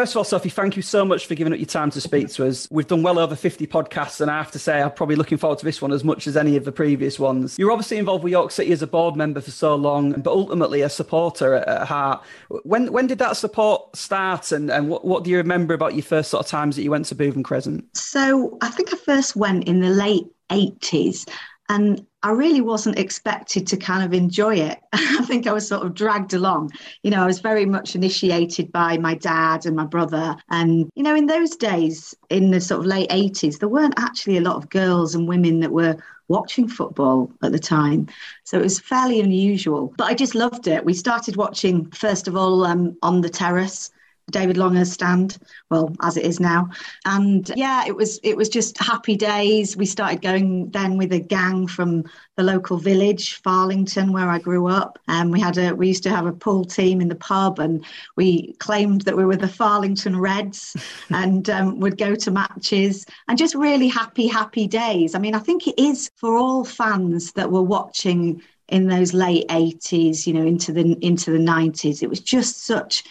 First of all, Sophie, thank you so much for giving up your time to speak to us. We've done well over 50 podcasts, and I have to say, I'm probably looking forward to this one as much as any of the previous ones. You're obviously involved with York City as a board member for so long, but ultimately a supporter at, at heart. When when did that support start, and, and what, what do you remember about your first sort of times that you went to Bootham Crescent? So I think I first went in the late 80s. And I really wasn't expected to kind of enjoy it. I think I was sort of dragged along. You know, I was very much initiated by my dad and my brother. And, you know, in those days, in the sort of late 80s, there weren't actually a lot of girls and women that were watching football at the time. So it was fairly unusual. But I just loved it. We started watching, first of all, um, on the terrace David Longhurst stand, well, as it is now. And yeah, it was it was just happy days. We started going then with a gang from the local village, Farlington, where I grew up. And we had a we used to have a pool team in the pub, and we claimed that we were the Farlington Reds, and um, would go to matches and just really happy, happy days. I mean, I think it is for all fans that were watching in those late 80s you know into the into the 90s it was just such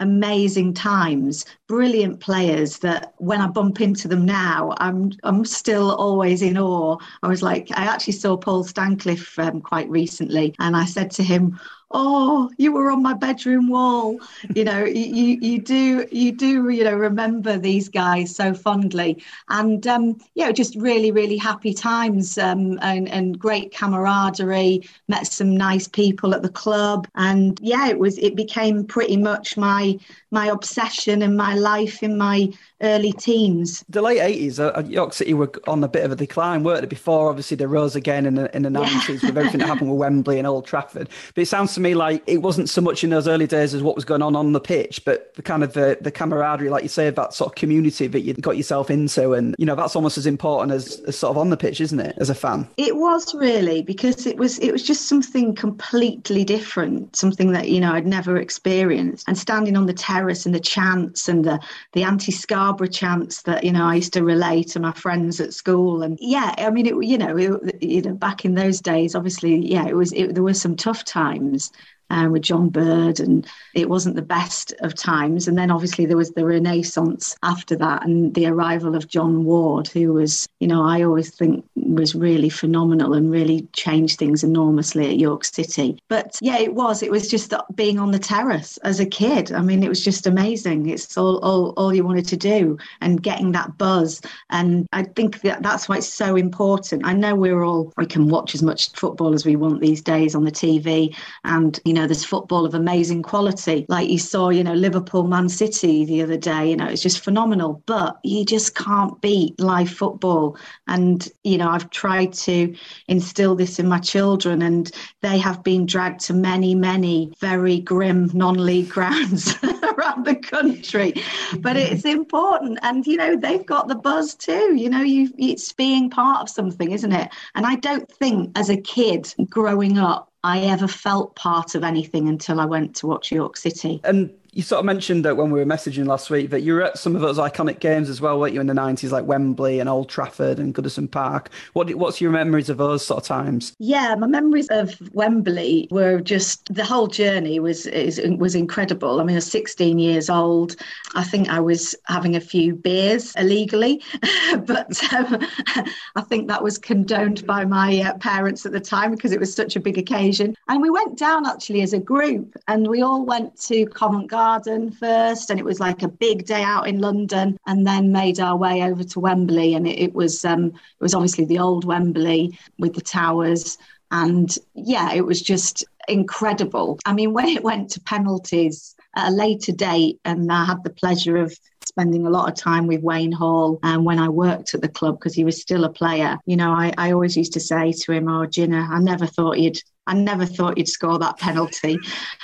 amazing times, brilliant players that when I bump into them now, I'm I'm still always in awe. I was like, I actually saw Paul Stancliffe um, quite recently, and I said to him, oh you were on my bedroom wall. You know you you do you do you know remember these guys so fondly. And um yeah just really really happy times um and and great camaraderie. Met some nice people at the club. And yeah it was it became pretty much my my obsession and my life in my early teens. The late 80s, uh, York City were on a bit of a decline, weren't it? Before, obviously, they rose again in the, in the 90s yeah. with everything that happened with Wembley and Old Trafford. But it sounds to me like it wasn't so much in those early days as what was going on on the pitch, but the kind of the, the camaraderie, like you say, that sort of community that you got yourself into. And, you know, that's almost as important as, as sort of on the pitch, isn't it, as a fan? It was really, because it was, it was just something completely different, something that, you know, I'd never experienced. And standing on the terrace and the chants and the, the anti Scarborough chants that, you know, I used to relay to my friends at school. And yeah, I mean, it, you know, it, you know, back in those days, obviously, yeah, it was, it, there were some tough times uh, with John Bird, and it wasn't the best of times. And then obviously there was the renaissance after that, and the arrival of John Ward, who was, you know, I always think was really phenomenal and really changed things enormously at York City. But yeah, it was. It was just being on the terrace as a kid. I mean, it was just amazing. It's all all, all you wanted to do, and getting that buzz. And I think that that's why it's so important. I know we're all we can watch as much football as we want these days on the TV, and you know, there's football of amazing quality. Like you saw, you know, Liverpool, Man City the other day, you know, it's just phenomenal. But you just can't beat live football. And, you know, I've tried to instill this in my children, and they have been dragged to many, many very grim non league grounds. around the country but mm-hmm. it's important and you know they've got the buzz too you know you it's being part of something isn't it and i don't think as a kid growing up I ever felt part of anything until I went to watch York City. And you sort of mentioned that when we were messaging last week that you were at some of those iconic games as well, weren't you, in the 90s, like Wembley and Old Trafford and Goodison Park. What What's your memories of those sort of times? Yeah, my memories of Wembley were just the whole journey was is, was incredible. I mean, I was 16 years old. I think I was having a few beers illegally, but um, I think that was condoned by my uh, parents at the time because it was such a big occasion. And we went down actually as a group and we all went to Covent Garden Garden first, and it was like a big day out in London, and then made our way over to Wembley, and it, it was um, it was obviously the old Wembley with the towers, and yeah, it was just incredible. I mean, when it went to penalties at a later date, and I had the pleasure of spending a lot of time with Wayne Hall and um, when I worked at the club because he was still a player. You know, I, I always used to say to him, Oh, Gina, I never thought you'd I never thought you'd score that penalty,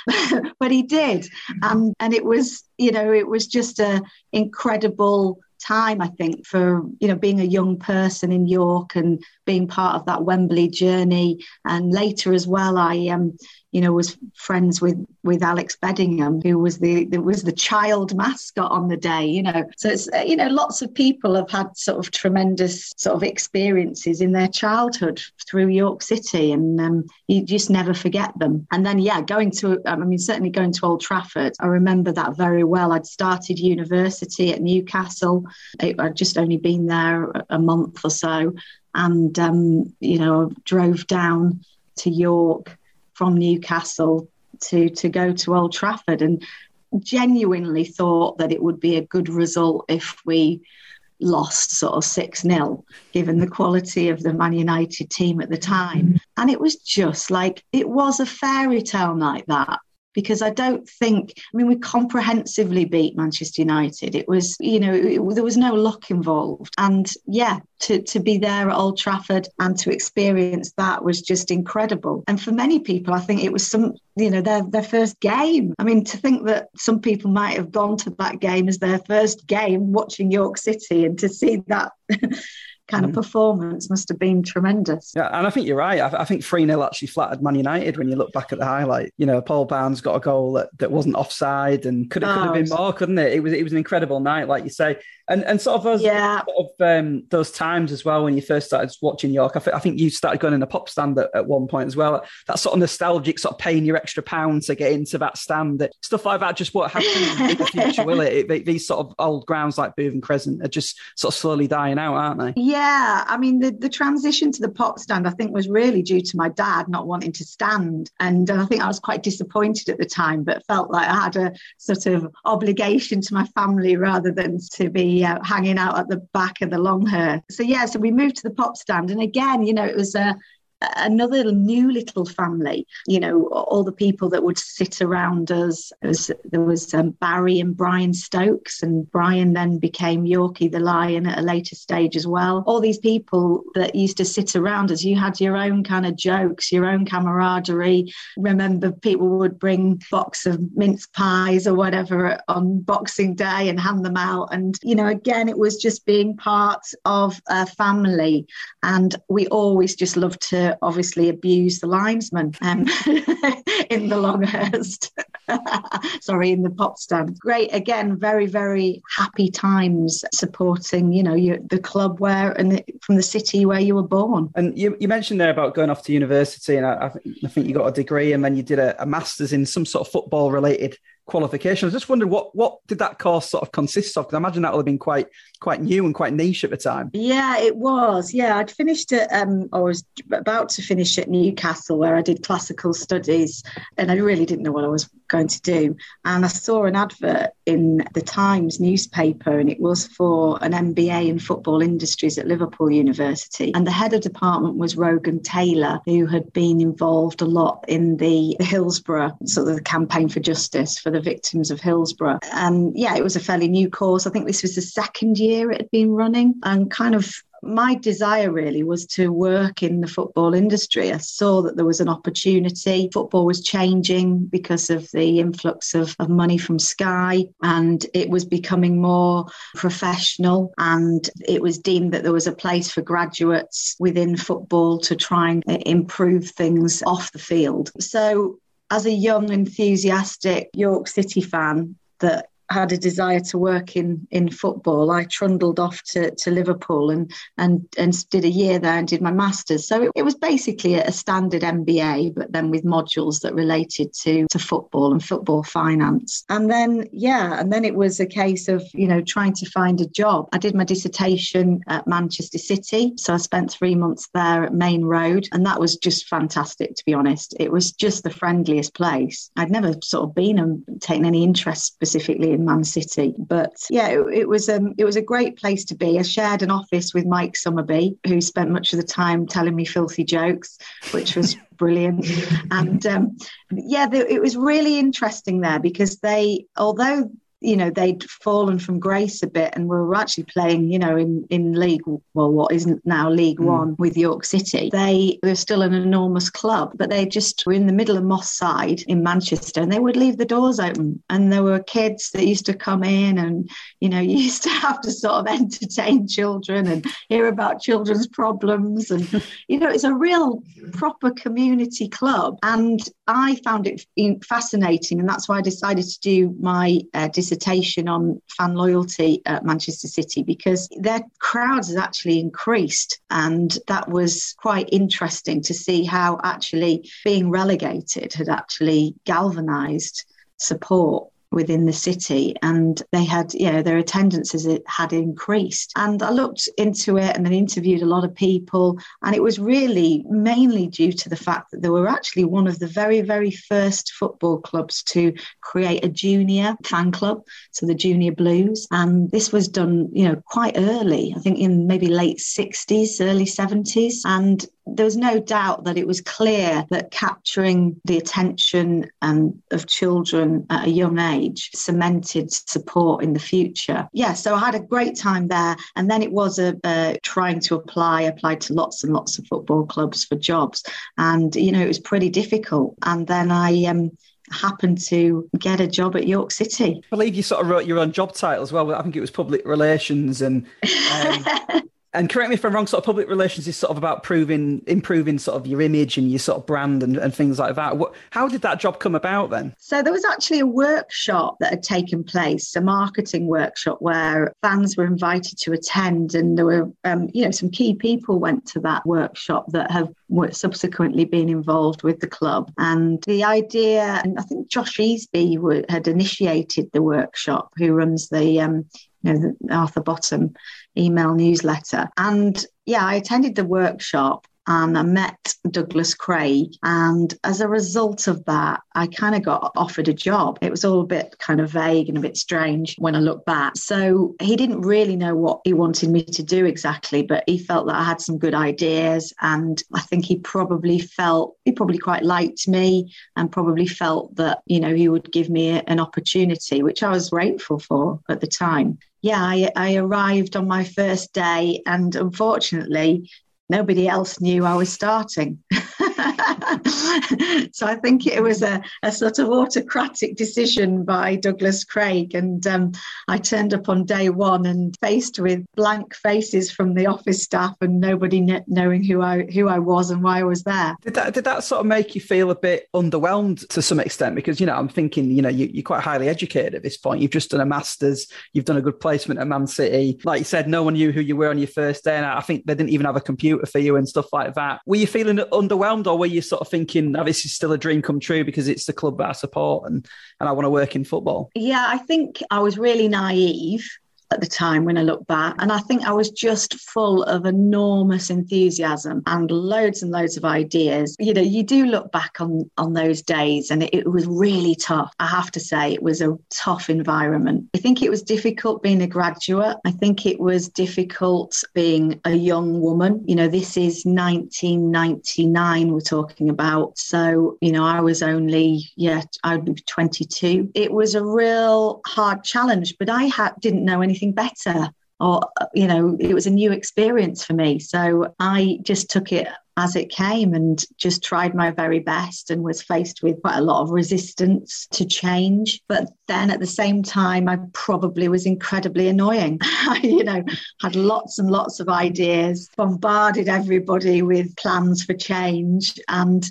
but he did, um, and it was, you know, it was just an incredible time. I think for you know being a young person in York and being part of that Wembley journey. And later as well, I um, you know, was friends with with Alex Beddingham, who was the, the was the child mascot on the day. You know, so it's you know, lots of people have had sort of tremendous sort of experiences in their childhood through York City, and um, you just never forget them. And then, yeah, going to I mean, certainly going to Old Trafford, I remember that very well. I'd started university at Newcastle. I'd just only been there a month or so, and um, you know, drove down to York from Newcastle to to go to Old Trafford and genuinely thought that it would be a good result if we lost sort of 6 0, given the quality of the Man United team at the time. Mm-hmm. And it was just like, it was a fairy tale night that because I don't think, I mean, we comprehensively beat Manchester United. It was, you know, it, there was no luck involved. And yeah, to, to be there at Old Trafford and to experience that was just incredible. And for many people, I think it was some, you know, their, their first game. I mean, to think that some people might have gone to that game as their first game watching York City and to see that. kind of mm. performance must have been tremendous. Yeah, and I think you're right. I, I think 3 0 actually flattered Man United when you look back at the highlight. You know, Paul Barnes got a goal that, that wasn't offside and could have, oh, could have been more, couldn't it? It was it was an incredible night, like you say and and sort of those yeah. sort of um, those times as well when you first started watching York. I, th- I think you started going in a pop stand at, at, one point as well. That sort of nostalgic, sort of paying your extra pounds to get into that stand. That stuff like that just won't happen in the future, will it? it? These sort of old grounds like Bootham Crescent are just sort of slowly dying out, aren't they? Yeah, I mean the the transition to the pop stand I think was really due to my dad not wanting to stand, and I think I was quite disappointed at the time, but felt like I had a sort of obligation to my family rather than to be uh, hanging out at the back of the Longhurst. So yeah, so we moved to the pop stand, and again, you know, it was a another new little family. You know, all the people that would sit around us. Was, there was um, Barry and Brian Stokes, and Brian then became Yorkie the Lion at a later stage as well. All these people that used to sit around us. You had your own kind of jokes, your own camaraderie. Remember, people would bring box of mince pies or whatever on Boxing Day and hand them out. And you know, again, it was just being part of a family, and we always just loved to obviously abuse the linesman um, in the Longhurst. Sorry, in the pop stand. Great, again, very, very happy times supporting, you know, you, the club where and the, from the city where you were born. And you, you mentioned there about going off to university, and I, I think you got a degree, and then you did a, a master's in some sort of football related qualification. I was just wondering what what did that course sort of consist of? Because I imagine that would have been quite quite new and quite niche at the time. Yeah, it was. Yeah, I'd finished it. Um, I was about to finish at Newcastle, where I did classical studies, and I really didn't know what I was going to do. And I saw an advert in the Times newspaper, and it was for an MBA in football industries at Liverpool University. And the head of department was Rogan Taylor, who had been involved a lot in the Hillsborough sort of the campaign for justice for the victims of Hillsborough. And yeah, it was a fairly new course. I think this was the second year it had been running, and kind of my desire really was to work in the football industry. I saw that there was an opportunity. Football was changing because of the influx of, of money from Sky, and it was becoming more professional. And it was deemed that there was a place for graduates within football to try and uh, improve things off the field. So as a young, enthusiastic York City fan that had a desire to work in in football, I trundled off to, to Liverpool and and and did a year there and did my masters. So it, it, was basically a standard MBA, but then with modules that related to to football and football finance. And then yeah, and then it was a case of you know trying to find a job. I did my dissertation at Manchester City, so I spent three months there at Maine Road, and that was just fantastic to be honest. It was just the friendliest place. I'd never sort of been and taken any interest specifically in Man City. But yeah, it, it was um, it was a great place to be. I shared an office with Mike Summerbee, who spent much of the time telling me filthy jokes, which was brilliant. And um, yeah, the, it was really interesting there because they, although you know, they'd fallen from grace a bit and were actually playing, you know, in, in League, well, what isn't now League mm. One with York City. They were still an enormous club, but they just were in the middle of Moss Side in Manchester and they would leave the doors open. And there were kids that used to come in and, you know, you used to have to sort of entertain children and hear about children's problems. And, you know, it's a real proper community club. And I found it fascinating. And that's why I decided to do my uh, dissertation on fan loyalty at Manchester City because their crowds has actually increased. And that was quite interesting to see how actually being relegated had actually galvanized support within the city and they had you know their attendances had increased. And i looked into it and then interviewed a lot of people and it was really mainly due to the fact that they were actually one of the very very first football clubs to create a junior fan club so the junior blues. And this was done you know quite early i think in maybe late 60s early 70s and there was no doubt that it was clear that capturing the attention um, of children at a young age cemented support in the future. Yeah, so I had a great time there. And then it was a, a trying to apply, applied to lots and lots of football clubs for jobs. And, you know, it was pretty difficult. And then I, um, happened to get a job at York City. I believe you sort of wrote your own job title as well. I think it was public relations and um, and correct me if I'm wrong, sort of public relations is sort of about proving, improving sort of your image and your sort of brand and, and things like that. What, how did that job come about then? So there was actually a workshop that had taken place, a marketing workshop where fans were invited to attend, and there were, um, you know, some key people went to that workshop that have subsequently been involved with the club. And the idea, and I think Josh Easby had initiated the workshop, who runs the um, you know, Arthur Bottom email newsletter. And yeah, I attended the workshop and I met Douglas Craig. And as a result of that, I kind of got offered a job. It was all a bit kind of vague and a bit strange when I look back. So he didn't really know what he wanted me to do exactly, but he felt that I had some good ideas. And I think he probably felt, he probably quite liked me and probably felt that, you know, he would give me an opportunity, which I was grateful for at the time yeah, I, I, arrived on my first day, and unfortunately, nobody else knew I was starting. so I think it was a, a sort of autocratic decision by Douglas Craig. And um, I turned up on day one and faced with blank faces from the office staff and nobody knowing who I who I was and why I was there. Did that did that sort of make you feel a bit underwhelmed to some extent? Because you know I'm thinking you know you, you're quite highly educated at this point. You've just done a masters. You've done a good placement at Man City. Like you said, no one knew who you were on your first day, and I think they didn't even have a computer for you and stuff like that. Were you feeling underwhelmed, or were you sort of thinking, oh, this is still a dream come true because it's the club that I support and, and I want to work in football? Yeah, I think I was really naive at the time when I look back. And I think I was just full of enormous enthusiasm and loads and loads of ideas. You know, you do look back on, on those days and it, it was really tough. I have to say, it was a tough environment. I think it was difficult being a graduate. I think it was difficult being a young woman. You know, this is 1999 we're talking about. So, you know, I was only, yeah, I would be 22. It was a real hard challenge, but I had, didn't know anything anything better or you know it was a new experience for me. So i just took it as it came and just tried my very best and was faced with quite a lot of resistance to change. But then at the same time i probably was incredibly annoying. You know had lots and lots of ideas bombarded everybody with plans for change and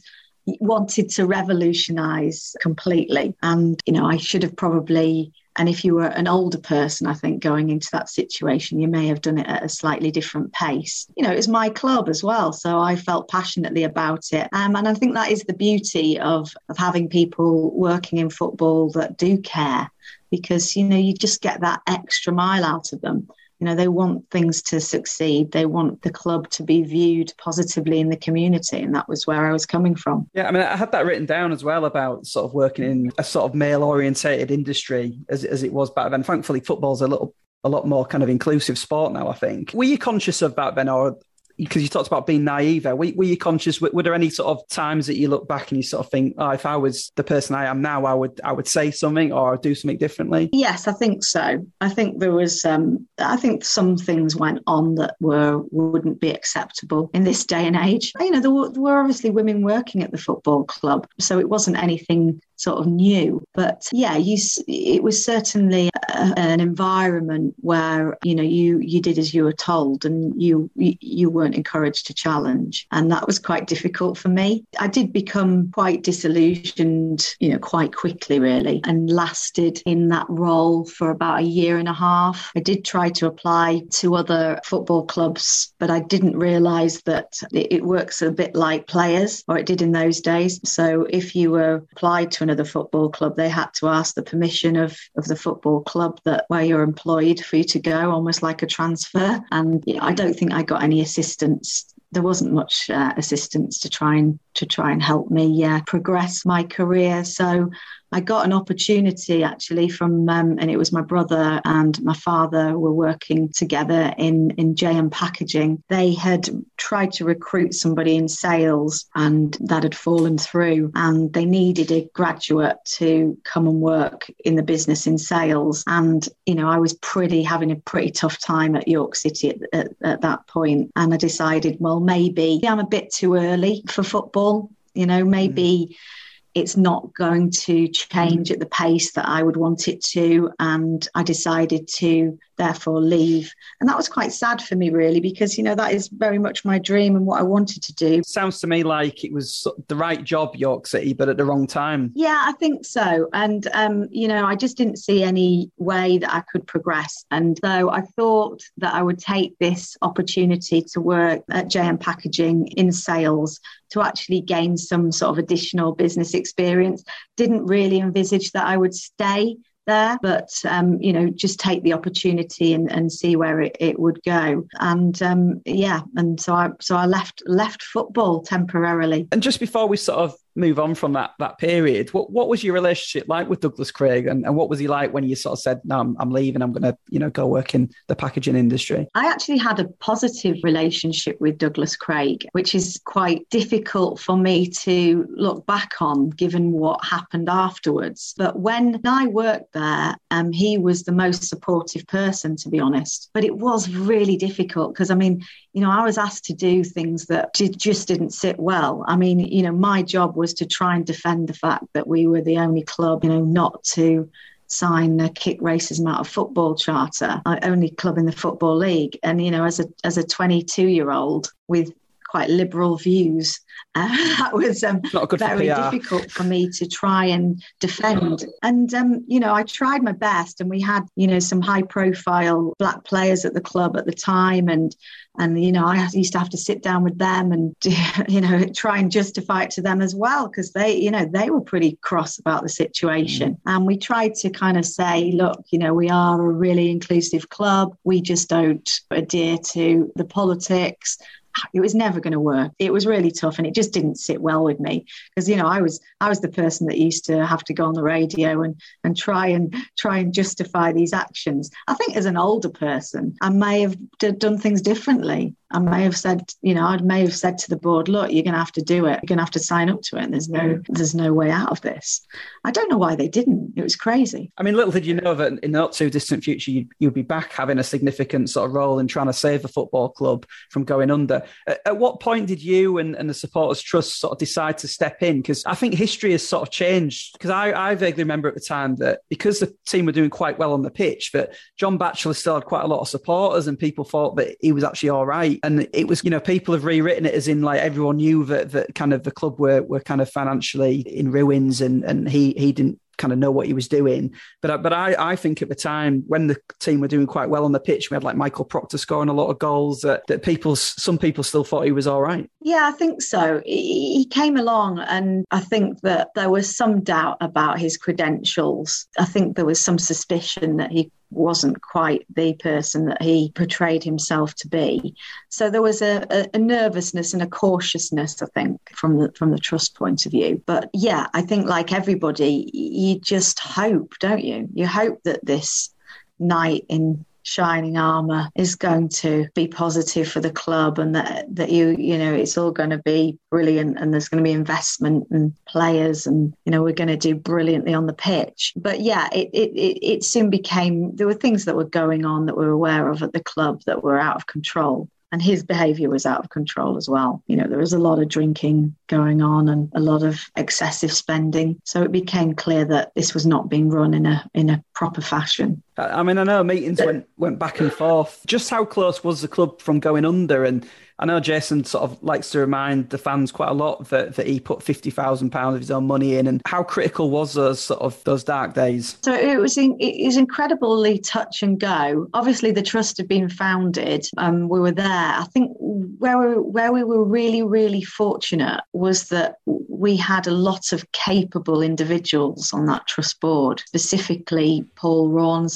wanted to revolutionize completely. And you know i should have probably and if you were an older person, I think going into that situation, you may have done it at a slightly different pace. You know, it was my club as well. So I felt passionately about it. Um, and I think that is the beauty of, of having people working in football that do care because, you know, you just get that extra mile out of them. You know, they want things to succeed. They want the club to be viewed positively in the community. And that was where I was coming from. Yeah, I mean, I had that written down as well about sort of working in a sort of male orientated industry as, as it was back then. Thankfully, football's a little a lot more kind of inclusive sport now, I think. Were you conscious of that then, or because you talked about being naive there. Were, were you conscious? Were, there any sort of times that you look back and you sort of think, oh, if I was the person I am now, I would I would say something or do something differently? Yes, I think so. I think there was. Um, I think some things went on that were wouldn't be acceptable in this day and age. You know, there were, there were obviously women working at the football club, so it wasn't anything sort of new. But yeah, you, it was certainly a, an environment where you know you you did as you were told, and you you weren't encouraged to challenge, and that was quite difficult for me. I did become quite disillusioned, you know, quite quickly, really, and lasted in that role for about a year and a half. I did try to apply to other football clubs, but I didn't realise that it, it works a bit like players, or it did in those days. So if you were applied to an another football club, they had to ask the permission of, of the football club that where you're employed for you to go, almost like a transfer. And I don't think I got any assistance there wasn't much uh, assistance to try and to try and help me uh, progress my career. So I got an opportunity actually from, um, and it was my brother and my father were working together in in JM Packaging. They had tried to recruit somebody in sales, and that had fallen through. And they needed a graduate to come and work in the business in sales. And you know, I was pretty having a pretty tough time at York City at, at, at that point, and I decided, well, maybe I'm a bit too early for football. You know, maybe. Mm it's not going to change at the pace that I would want it to. And I decided to therefore leave. And that was quite sad for me, really, because, you know, that is very much my dream and what I wanted to do. Sounds to me like it was the right job, York City, but at the wrong time. Yeah, I think so. And, um, you know, I just didn't see any way that I could progress. And so I thought that I would take this opportunity to work at JM Packaging in sales to actually gain some sort of additional business experience. Didn't really envisage that I would stay there, but um, you know, just take the opportunity and, and see where it, it would go. And um, yeah, and so I so I left left football temporarily. And just before we sort of move on from that that period, what what was your relationship like with Douglas Craig, and, and what was he like when you sort of said, "No, I'm, I'm leaving. I'm going to you know go work in the packaging industry"? I actually had a positive relationship with Douglas Craig, which is quite difficult for me to look back on, given what happened afterwards. But when I worked there, um, he was the most supportive person, to be honest. But it was really difficult because I mean, you know, I was asked to do things that just didn't sit well. I mean, you know, my job was to try and defend the fact that we were the only club, you know, not to sign a kick racism out of football charter, uh, only club in the football league. And you know, as a as a 22 year old with quite liberal views. Uh, that was um, very for difficult for me to try and defend. And, um, you know, I tried my best, and we had, you know, some high profile black players at the club at the time. And, and you know, I used to have to sit down with them and, you know, try and justify it to them as well, because they, you know, they were pretty cross about the situation. Mm. And we tried to kind of say, look, you know, we are a really inclusive club. We just don't adhere to the politics it was never going to work. It was really tough and it just didn't sit well with me because you know I was I was the person that used to have to go on the radio and and try and try and justify these actions. I think as an older person I may have d- done things differently. I may have said, you know, I may have said to the board, look, you're going to have to do it. You're going to have to sign up to it. And there's no, there's no way out of this. I don't know why they didn't. It was crazy. I mean, little did you know that in the not too distant future, you'd, you'd be back having a significant sort of role in trying to save the football club from going under. At, at what point did you and, and the supporters trust sort of decide to step in? Because I think history has sort of changed. Because I, I vaguely remember at the time that because the team were doing quite well on the pitch, that John Batchelor still had quite a lot of supporters and people thought that he was actually all right and it was you know people have rewritten it as in like everyone knew that that kind of the club were were kind of financially in ruins and and he he didn't kind of know what he was doing. But but I, I think at the time when the team were doing quite well on the pitch, we had like Michael Proctor scoring a lot of goals. That that people some people still thought he was all right. Yeah, I think so. He came along, and I think that there was some doubt about his credentials. I think there was some suspicion that he wasn't quite the person that he portrayed himself to be. So there was a, a, a, nervousness and a cautiousness, I think, from the from the trust point of view. But yeah, I think like everybody, you just hope, don't you? You hope that this night in shining armor is going to be positive for the club and that that you you know it's all going to be brilliant and there's going to be investment and players and you know we're going to do brilliantly on the pitch but yeah it, it it soon became there were things that were going on that we were aware of at the club that were out of control and his behavior was out of control as well. You know, there was a lot of drinking going on and a lot of excessive spending. So it became clear that this was not being run in a in a proper fashion. I mean, I know meetings went went back and forth. Just how close was the club from going under? And I know Jason sort of likes to remind the fans quite a lot that, that he put fifty thousand pounds of his own money in. And how critical was those sort of those dark days? So it was in, it was incredibly touch and go. Obviously, the trust had been founded. Um, we were there. I think where we, where we were really really fortunate was that we had a lot of capable individuals on that trust board. Specifically, Paul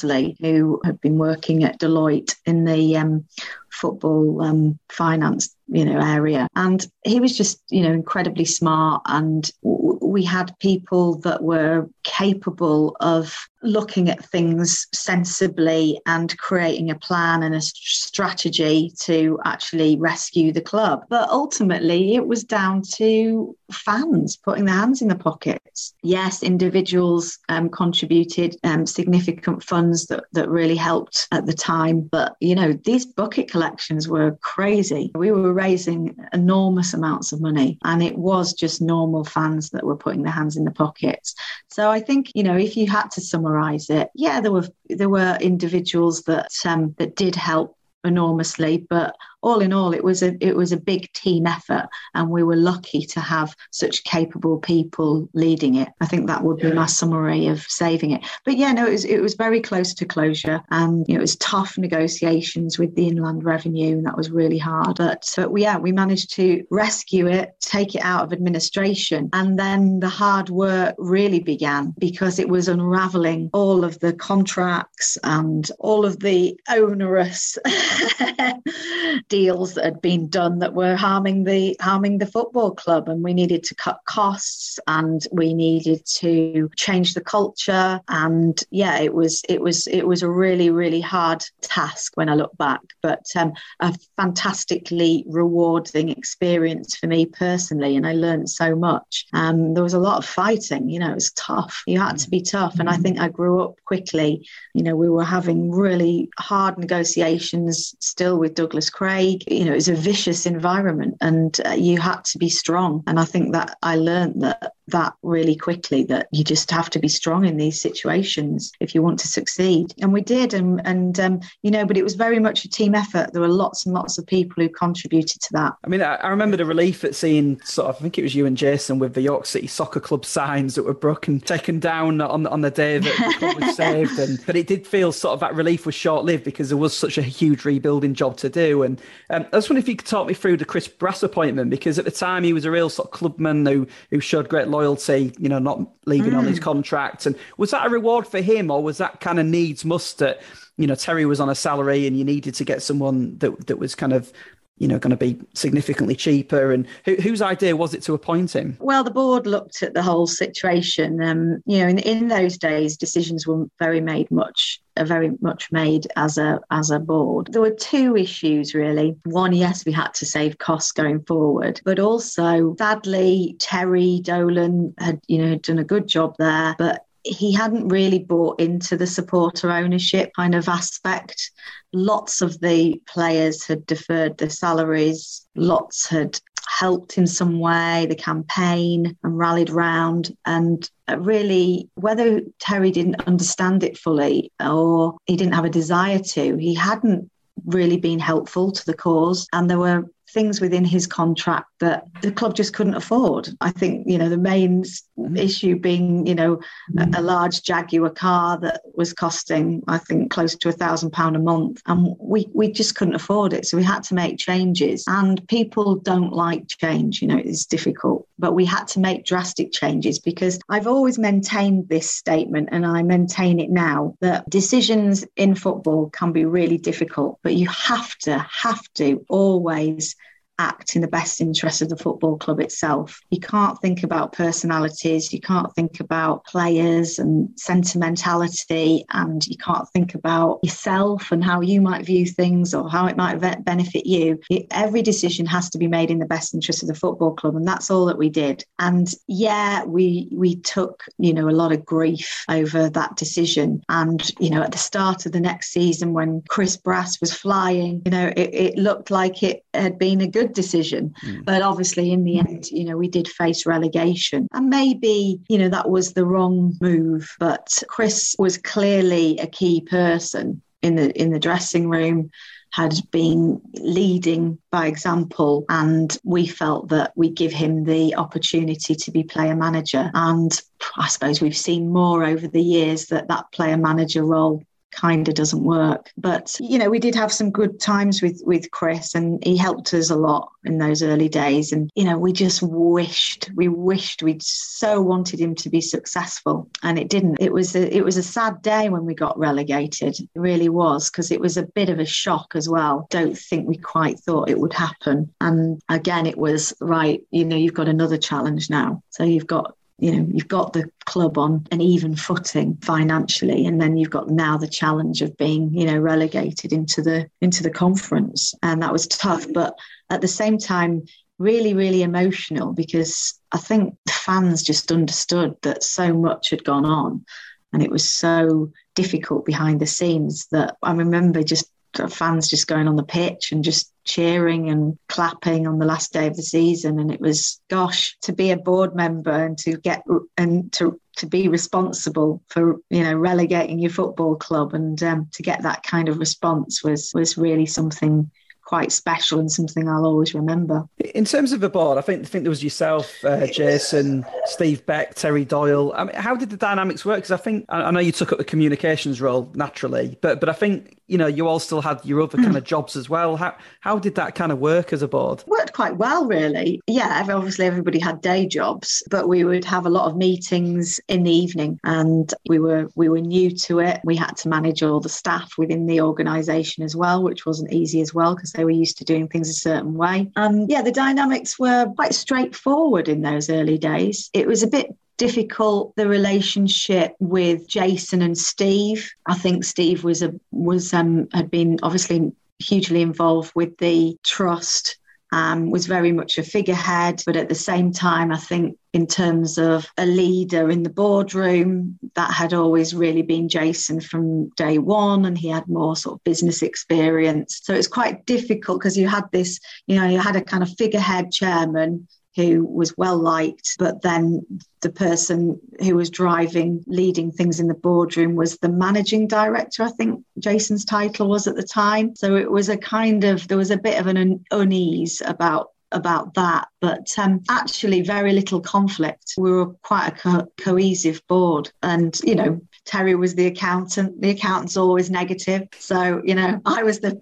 Rawnsley, who had been working at Deloitte in the um, football um, finance you know area. And he was just you know incredibly smart. And w- we had people that were capable of looking at things sensibly and creating a plan and a strategy to actually rescue the club. But ultimately it was down to fans putting their hands in the pockets. Yes individuals um, contributed um, significant funds that, that really helped at the time. But you know these bucket collections were crazy. We were raising enormous amounts of money, and it was just normal fans that were putting their hands in the pockets. So I think you know if you had to summarise it, yeah, there were there were individuals that um, that did help enormously, but all in all, it was a it was a big team effort, and we were lucky to have such capable people leading it. I think that would be yeah. my summary of saving it. But yeah, no, it was it was very close to closure, and you know, it was tough negotiations with the inland revenue, and that was really hard. But, but yeah, we managed to rescue it, take it out of administration, and then the hard work really began because it was unraveling all of the contracts and all of the onerous deals that had been done that were harming the harming the football club and we needed to cut costs and we needed to change the culture and yeah it was it was it was a really really hard task when I look back but um, a fantastically rewarding experience for me personally and I learned so much. Um, there was a lot of fighting you know it was tough. You had to be tough and I think I grew up quickly. You know we were having really hard negotiations still with Douglas Craig you know, it was a vicious environment and uh, you had to be strong. And I think that I learned that that really quickly that you just have to be strong in these situations if you want to succeed. And we did. And, and um, you know, but it was very much a team effort. There were lots and lots of people who contributed to that. I mean, I, I remember the relief at seeing sort of, I think it was you and Jason with the York City Soccer Club signs that were broken, taken down on, on the day that the club was saved. And, but it did feel sort of that relief was short lived because there was such a huge rebuilding job to do. And um, I just wonder if you could talk me through the Chris Brass appointment because at the time he was a real sort of clubman who, who showed great loyalty, you know, not leaving mm. on his contract. And was that a reward for him, or was that kind of needs must that, you know, Terry was on a salary and you needed to get someone that that was kind of you know, going to be significantly cheaper. And who, whose idea was it to appoint him? Well, the board looked at the whole situation. Um, you know, in, in those days, decisions were very made much, uh, very much made as a as a board. There were two issues really. One, yes, we had to save costs going forward, but also, sadly, Terry Dolan had you know done a good job there, but he hadn't really bought into the supporter ownership kind of aspect. Lots of the players had deferred their salaries, lots had helped in some way the campaign and rallied round. And uh, really, whether Terry didn't understand it fully or he didn't have a desire to, he hadn't really been helpful to the cause. And there were things within his contract that the club just couldn't afford. I think, you know, the main mm-hmm. issue being, you know, mm-hmm. a, a, large Jaguar car that was costing, I think, close to a thousand pound a month. And we, we just couldn't afford it. So we had to make changes. And people don't like change, you know, it's difficult. But we had to make drastic changes because I've always maintained this statement and I maintain it now that decisions in football can be really difficult, but you have to, have to always act in the best interest of the football club itself. You can't think about personalities, you can't think about players and sentimentality, and you can't think about yourself and how you might view things or how it might benefit you. Every decision has to be made in the best interest of the football club, and that's all that we did. And yeah, we we took you know a lot of grief over that decision. And you know, at the start of the next season, when Chris Brass was flying, you know, it, it looked like it had been a good decision. Mm. But obviously, in the end, you know, we did face relegation. And maybe, you know, that was the wrong move. But Chris was clearly a key person in the in the dressing room had been leading by example and we felt that we give him the opportunity to be player manager and i suppose we've seen more over the years that that player manager role kind of doesn't work. But you know, we did have some good times with with Chris, and he helped us a lot in those early days. And you know, we just wished, we wished, we so wanted him to be successful, and it didn't. It was a, it was a sad day when we got relegated. It really was because it was a bit of a shock as well. Don't think we quite thought it would happen. And again, it was right. You know, you've got another challenge now. So you've got you know you've got the club on an even footing financially and then you've got now the challenge of being you know relegated into the into the conference. And that was tough but at the same time really really emotional because i think the fans just understood that so much had gone on and it was so difficult behind the scenes that i remember just fans just going on the pitch and just cheering and clapping on the last day of the season and it was gosh to be a board member and to get and to to be responsible for you know relegating your football club and um, to get that kind of response was was really something quite special and something I'll always remember. In terms of the board, I think I think there was yourself, uh, Jason, Steve Beck, Terry Doyle. I mean, how did the dynamics work? Because I think I know you took up the communications role naturally, but but I think you know you all still had your other kind of hmm. jobs as well. How how did that kind of work as a board? Worked quite well, really. Yeah, obviously everybody had day jobs, but we would have a lot of meetings in the evening, and we were we were new to it. We had to manage all the staff within the organisation as well, which wasn't easy as well because they were used to doing things a certain way. And yeah, the dynamics were quite straightforward in those early days. It was a bit difficult the relationship with Jason and Steve. I think Steve was a was um had been obviously hugely involved with the trust um, was very much a figurehead, but at the same time, I think in terms of a leader in the boardroom, that had always really been Jason from day one, and he had more sort of business experience. So it's quite difficult because you had this, you know, you had a kind of figurehead chairman who was well liked, but then the person who was driving, leading things in the boardroom was the managing director, I think Jason's title was at the time. So it was a kind of, there was a bit of an unease about about that, but um, actually very little conflict. We were quite a co- cohesive board, and you know, Terry was the accountant. The accountant's always negative, so you know, I was the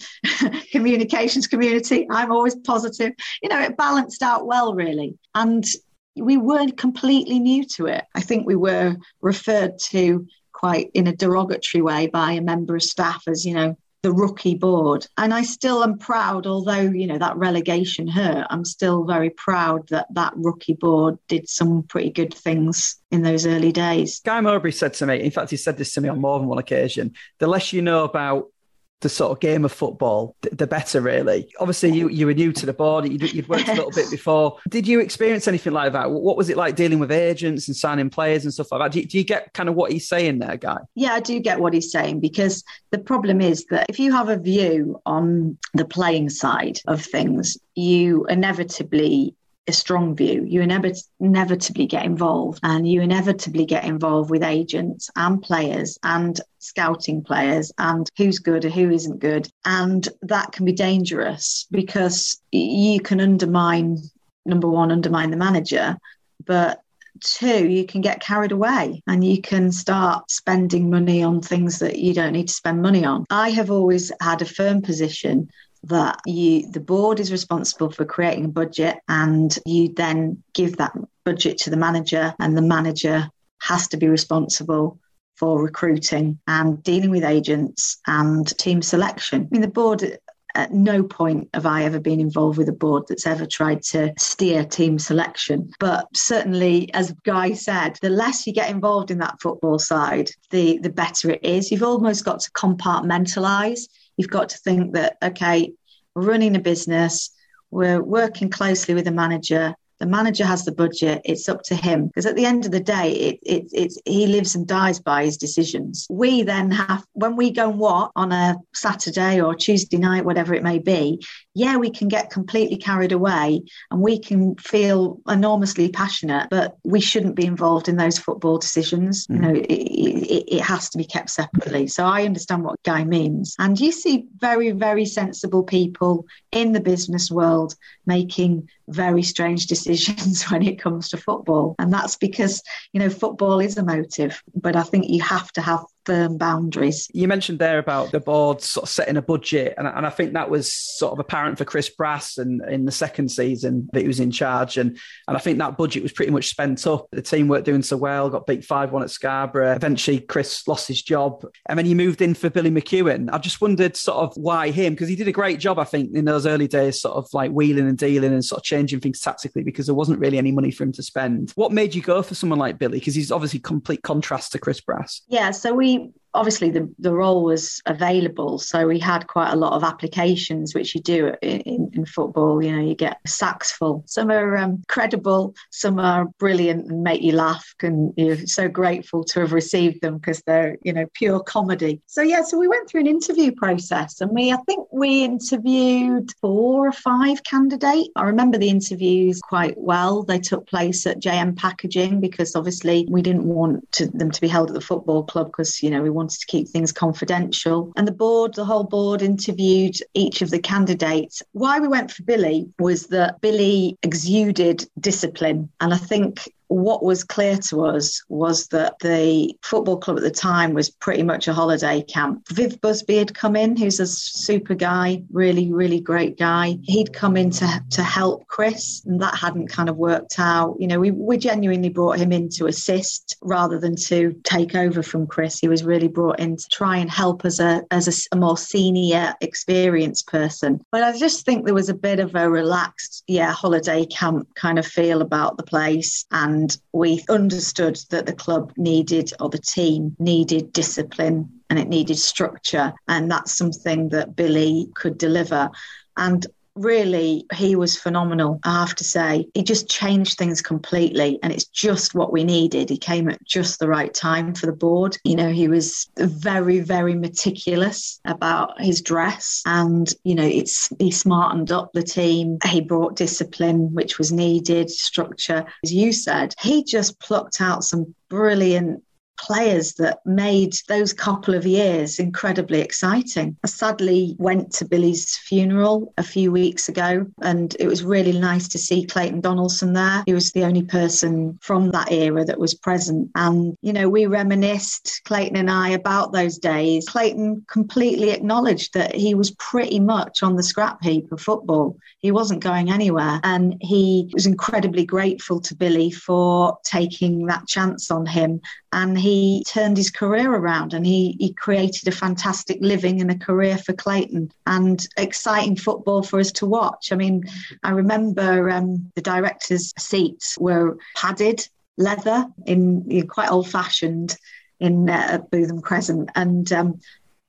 communications community. I'm always positive. You know, it balanced out well, really, and we weren't completely new to it. I think we were referred to quite in a derogatory way by a member of staff as, you know, the rookie board. And I still am proud, although, you know, that relegation hurt, I'm still very proud that that rookie board did some pretty good things in those early days. Guy Mowbray said to me, in fact, he said this to me on more than one occasion the less you know about the sort of game of football, the, better, really. Obviously, you, you were new to the board, you'd, you'd worked a little bit before. Did you experience anything like that? What was it like dealing with agents and signing players and stuff like that? Do you, do you get kind of what he's saying there, Guy? Yeah, I do get what he's saying because the problem is that if you have a view on the playing side of things, you inevitably a strong view, you inevit- inevitably get involved and you inevitably get involved with agents and players and scouting players and who's good or who isn't good. And that can be dangerous because you can undermine, number one, undermine the manager, but two, you can get carried away and you can start spending money on things that you don't need to spend money on. I have always had a firm position that you the board is responsible for creating a budget and you then give that budget to the manager and the manager has to be responsible for recruiting and dealing with agents and team selection. I mean the board at no point have I ever been involved with a board that's ever tried to steer team selection. But certainly, as Guy said, the less you get involved in that football side, the, the better it is. You've almost got to compartmentalize. You've got to think that, okay, we're running a business, we're working closely with the manager, the manager has the budget. It's up to him because at the end of the day, it, it, it's he lives and dies by his decisions. We then have when we go and what on a Saturday or Tuesday night, whatever it may be. Yeah, we can get completely carried away and we can feel enormously passionate, but we shouldn't be involved in those football decisions. Mm. You know, it, it, it has to be kept separately. So I understand what Guy means, and you see very, very sensible people in the business world making very strange decisions when it comes to football. And that's because, you know, football is emotive, but I think you have to have firm boundaries. You mentioned there about the board sort of setting a budget, and, and I think that was sort of apparent for Chris Brass and in the second season that he was in charge. And and I think that budget was pretty much spent up. The team weren't doing so well, got beat 5 1 at Scarborough. Eventually, Chris lost his job, and then he moved in for Billy McEwan. I just wondered sort of why him, because he did a great job, I think, in those early days, sort of like wheeling and dealing and sort of changing things tactically because there wasn't really any money for him to spend. What made you go for someone like Billy? Because he's obviously complete contrast to Chris Brass. Yeah, so we obviously the, the role was available so we had quite a lot of applications which you do in, in football you know you get sacks full. Some are um, credible some are brilliant and make you laugh and you're so grateful to have received them because they're you know pure comedy. So yeah so we went through an interview process and we i think we interviewed four or five candidates. I remember the interviews quite well. They took place at jm packaging because obviously we didn't want to, them to be held at the football club because you know we wanted to keep things confidential. And the board, the whole board interviewed each of the candidates. Why we went for Billy was that Billy exuded discipline. And I think what was clear to us was that the football club at the time was pretty much a holiday camp. Viv Busby had come in, who's a super guy, really, really great guy. He'd come in to, to help Chris, and that hadn't kind of worked out. You know, we, we genuinely brought him in to assist rather than to take over from Chris. He was really brought in to try and help as a as a, a more senior, experienced person. But I just think there was a bit of a relaxed, yeah, holiday camp kind of feel about the place and and we understood that the club needed, or the team needed discipline and it needed structure. And that's something that Billy could deliver. And really he was phenomenal i have to say. He just changed things completely and it's just what we needed. He came at just the right time for the board. You know he was very very meticulous about his dress and you know it's he smartened up the team. He brought discipline which was needed structure. As you said he just plucked out some brilliant players that made those couple of years incredibly exciting. I sadly went to Billy's funeral a few weeks ago, and it was really nice to see Clayton Donaldson there. He was the only person from that era that was present. And, you know, we reminisced, Clayton and I, about those days. Clayton completely acknowledged that he was pretty much on the scrap heap of football. He wasn't going anywhere. And he was incredibly grateful to Billy for taking that chance on him. And he turned his career around and he, he created a fantastic living and a career for Clayton and exciting football for us to watch. I mean, I remember um, the director's seats were padded leather in quite old fashioned in uh, Bootham Crescent. And um,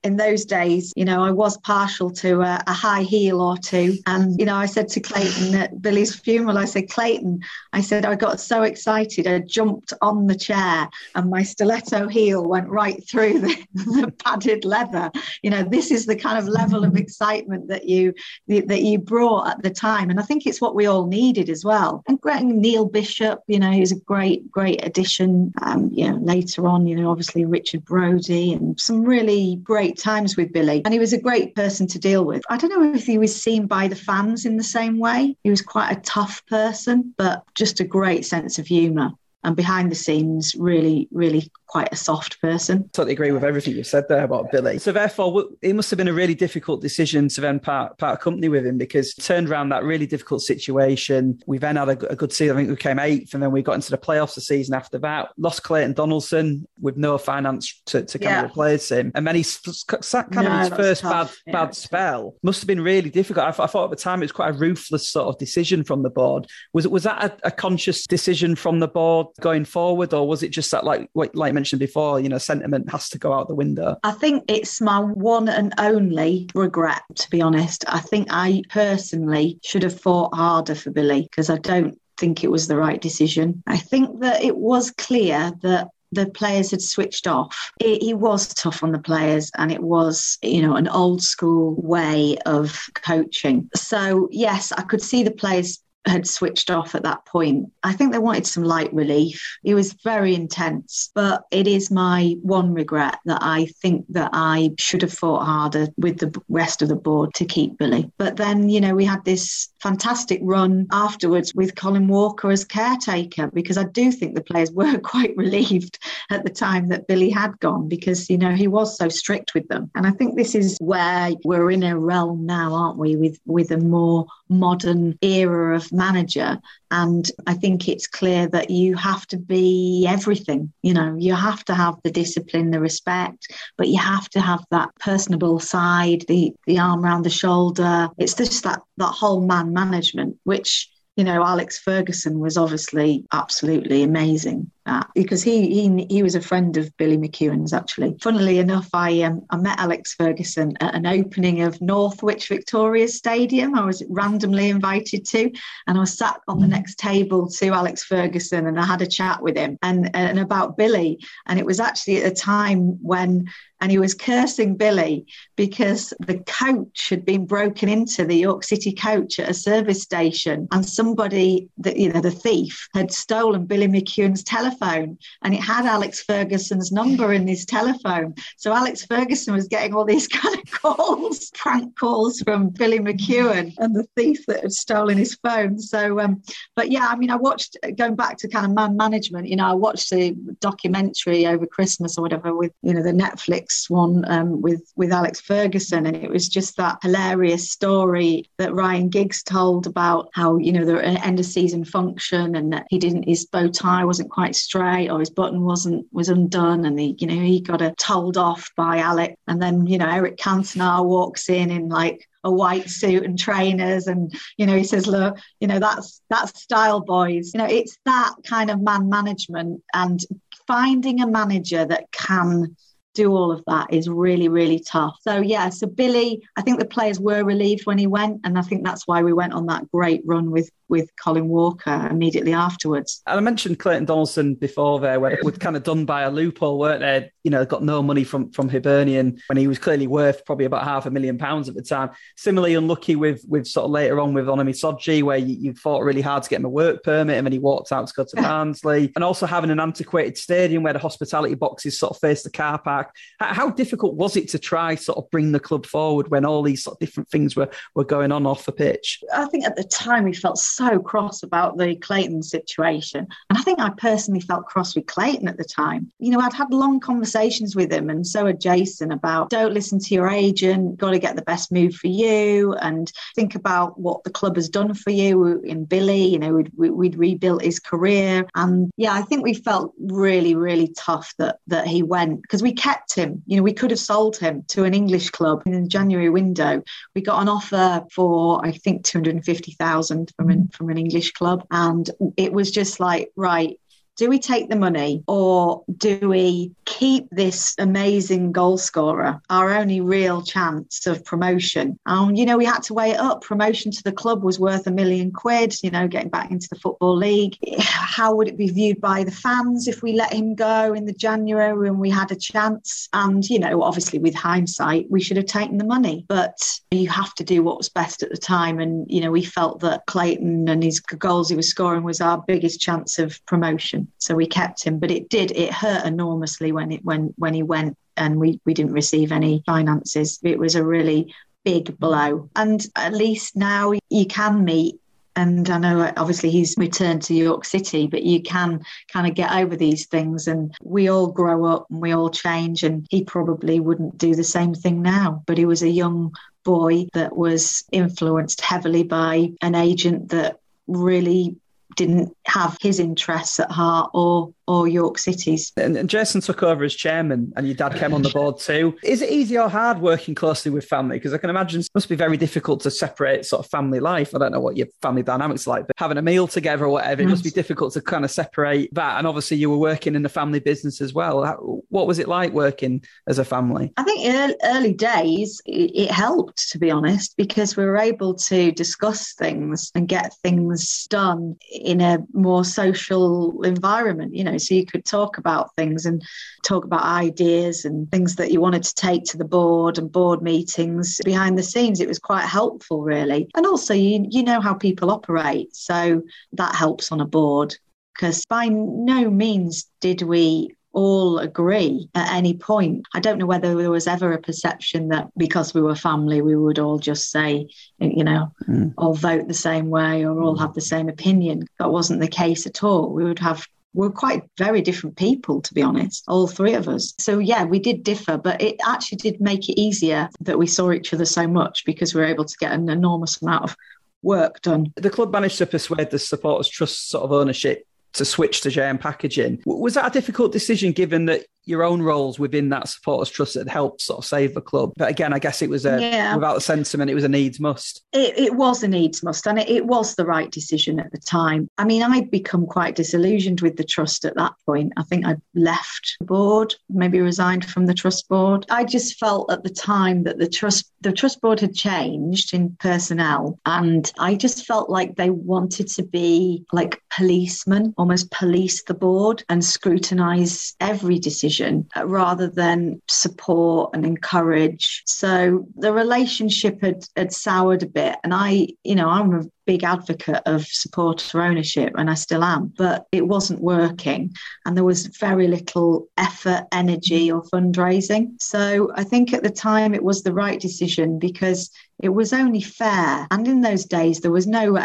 in those days, you know, I was partial to a, a, high heel or two. And, you know, I said to Clayton at Billy's funeral, I said, Clayton, I said, I got so excited. I jumped on the chair and my stiletto heel went right through the, the padded leather. You know, this is the kind of level of excitement that you that you brought at the time. And I think it's what we all needed as well. And Neil Bishop, you know, he was a great, great addition. Um, you know, later on, you know, obviously Richard Brodie and some really great times with Billy, and he was a great person to deal with. I don't know if he was seen by the fans in the same way. He was quite a tough person, but just a great sense of humour. And behind the scenes, really, really quite a soft person. Totally agree with everything you said there about Billy. So therefore, it must have been a really difficult decision to then part, part company with him because turned around that really difficult situation. We then had a, a good season. I think we came eighth, and then we got into the playoffs the season after that. Lost Clayton Donaldson with no finance to, to kind yeah. of replace him, and then he sat kind no, of his first bad yeah. bad spell. Must have been really difficult. I, I, thought at the time it was quite a ruthless sort of decision from the board. Was was that a, a conscious decision from the board going forward, or was it just that like like mentioned before, you know, sentiment has to go out the window? I think it's my one and only regret, to be honest. I think I personally should have fought harder for Billy because I don't think it was the right decision. I think that it was clear that the players had switched off. It, he was tough on the players and it was, you know, an old school way of coaching. So, yes, I could see the players had switched off at that point. I think they wanted some light relief. It was very intense, but it is my one regret that I think that I should have fought harder with the rest of the board to keep Billy. But then, you know, we had this fantastic run afterwards with Colin Walker as caretaker because I do think the players were quite relieved at the time that Billy had gone because, you know, he was so strict with them. And I think this is where we're in a realm now, aren't we, with with a more modern era of manager. And I think it's clear that you have to be everything. You know, you have to have the discipline, the respect, but you have to have that personable side, the the arm around the shoulder. It's just that that whole man management, which you know, Alex Ferguson was obviously absolutely amazing at because he he he was a friend of Billy McEwan's actually. Funnily enough, I um, I met Alex Ferguson at an opening of Northwich Victoria Stadium. I was randomly invited to, and I was sat on the next table to Alex Ferguson, and I had a chat with him and and about Billy. And it was actually at a time when and he was cursing Billy because the coach had been broken into the York City coach at a service station, and somebody, that you know, the thief had stolen Billy McEwan's telephone, and it had Alex Ferguson's number in his telephone. So Alex Ferguson was getting all these kind of calls, prank calls from Billy McEwan and the thief that had stolen his phone. So, um, but yeah, I mean, I watched going back to kind of man management. You know, I watched the documentary over Christmas or whatever with you know the Netflix one um, with with Alex Ferguson, and it was just that hilarious story that Ryan Giggs told about how you know the end of season function, and that he didn't his bow tie wasn't quite straight or his button wasn't was undone, and he you know he got a told off by Alec and then you know Eric Cantona walks in in like a white suit and trainers and you know he says look you know that's that's style boys. You know it's that kind of man management and finding a manager that can do all of that is really, really tough. So, yeah, so Billy, I think the players were relieved when he went. And I think that's why we went on that great run with with Colin Walker immediately afterwards. And I mentioned Clayton Donaldson before there, where it was kind of done by a loophole, weren't they? You know, got no money from from Hibernian when he was clearly worth probably about half a million pounds at the time. Similarly unlucky with with sort of later on with Onome Sodje, where you, you, fought really hard to get him a work permit and then he walked out to go to Barnsley. and also having an antiquated stadium where the hospitality boxes sort of face the car park. How, how difficult was it to try sort of bring the club forward when all these sort of different things were, were going on off the pitch? I think at the time we felt so cross about the Clayton situation. And I think I personally felt cross with Clayton at the time. You know, I'd had long conversations with him, and so had Jason about don't listen to your agent, got to get the best move for you, and think about what the club has done for you in Billy. You know, we'd, we'd rebuilt his career. And yeah, I think we felt really, really tough that, that he went because we kept him. You know, we could have sold him to an English club in the January window. We got an offer for, I think, 250,000 from an, from an English club. And it was just like, right, do we take the money or do we keep this amazing goal scorer, our only real chance of promotion? Um, you know, we had to weigh it up. Promotion to the club was worth a million quid, you know, getting back into the Football League. How would it be viewed by the fans if we let him go in the January when we had a chance? And, you know, obviously with hindsight, we should have taken the money, but you have to do what was best at the time. And, you know, we felt that Clayton and his goals he was scoring was our biggest chance of promotion so we kept him. But it did it hurt enormously when it when when he went and we we didn't receive any finances. It was a really big blow. And at least now you can meet And I know obviously he's returned to York City, but you can kind of get over these things. And we all grow up and we all change. And he probably wouldn't do the same thing now. But he was a young boy that was influenced heavily by an agent that really didn't have his interests at heart or or York City's. And, and, Jason took over as chairman, and your dad came on the board too. Is it easy or hard working closely with family? Because I can imagine it must be very difficult to separate sort of family life. I don't know what your family dynamics like, but having a meal together or whatever, it must be difficult to kind of separate that. And obviously, you were working in the family business as well. What was it like working as a family? I think in early days it helped, to be honest, because we were able to discuss things and get things done in a more social environment. You know so you could talk about things and talk about ideas and things that you wanted to take to the board and board meetings behind the scenes. It was quite helpful, really. And also, you, you know how people operate. So that helps on a board because by no means did we all agree at any point. I don't know whether there was ever a perception that because we were family, we would all just say, you know, mm. all vote the same way or all have the same opinion. That wasn't the case at all. We would have we're quite very different people, to be honest, all three of us. So, yeah, we did differ, but it actually did make it easier that we saw each other so much because we were able to get an enormous amount of work done. The club managed to persuade the supporters trust sort of ownership to switch to JM packaging. Was that a difficult decision given that your own roles within that supporters trust that helped sort of save the club. But again, I guess it was a yeah. without the sentiment, it was a needs must. It, it was a needs must, and it, it, was the right decision at the time. I mean, I'd become quite disillusioned with the trust at that point. I think I'd left the board, maybe resigned from the trust board. I just felt at the time that the trust the trust board had changed in personnel, and I just felt like they wanted to be like policemen, almost police the board and scrutinise every decision decision uh, rather than support and encourage. So the relationship had, had soured a bit. And I, you know, I'm a big advocate of supporter ownership and I still am, but it wasn't working. And there was very little effort, energy, or fundraising. So I think at the time it was the right decision because it was only fair. And in those days, there was no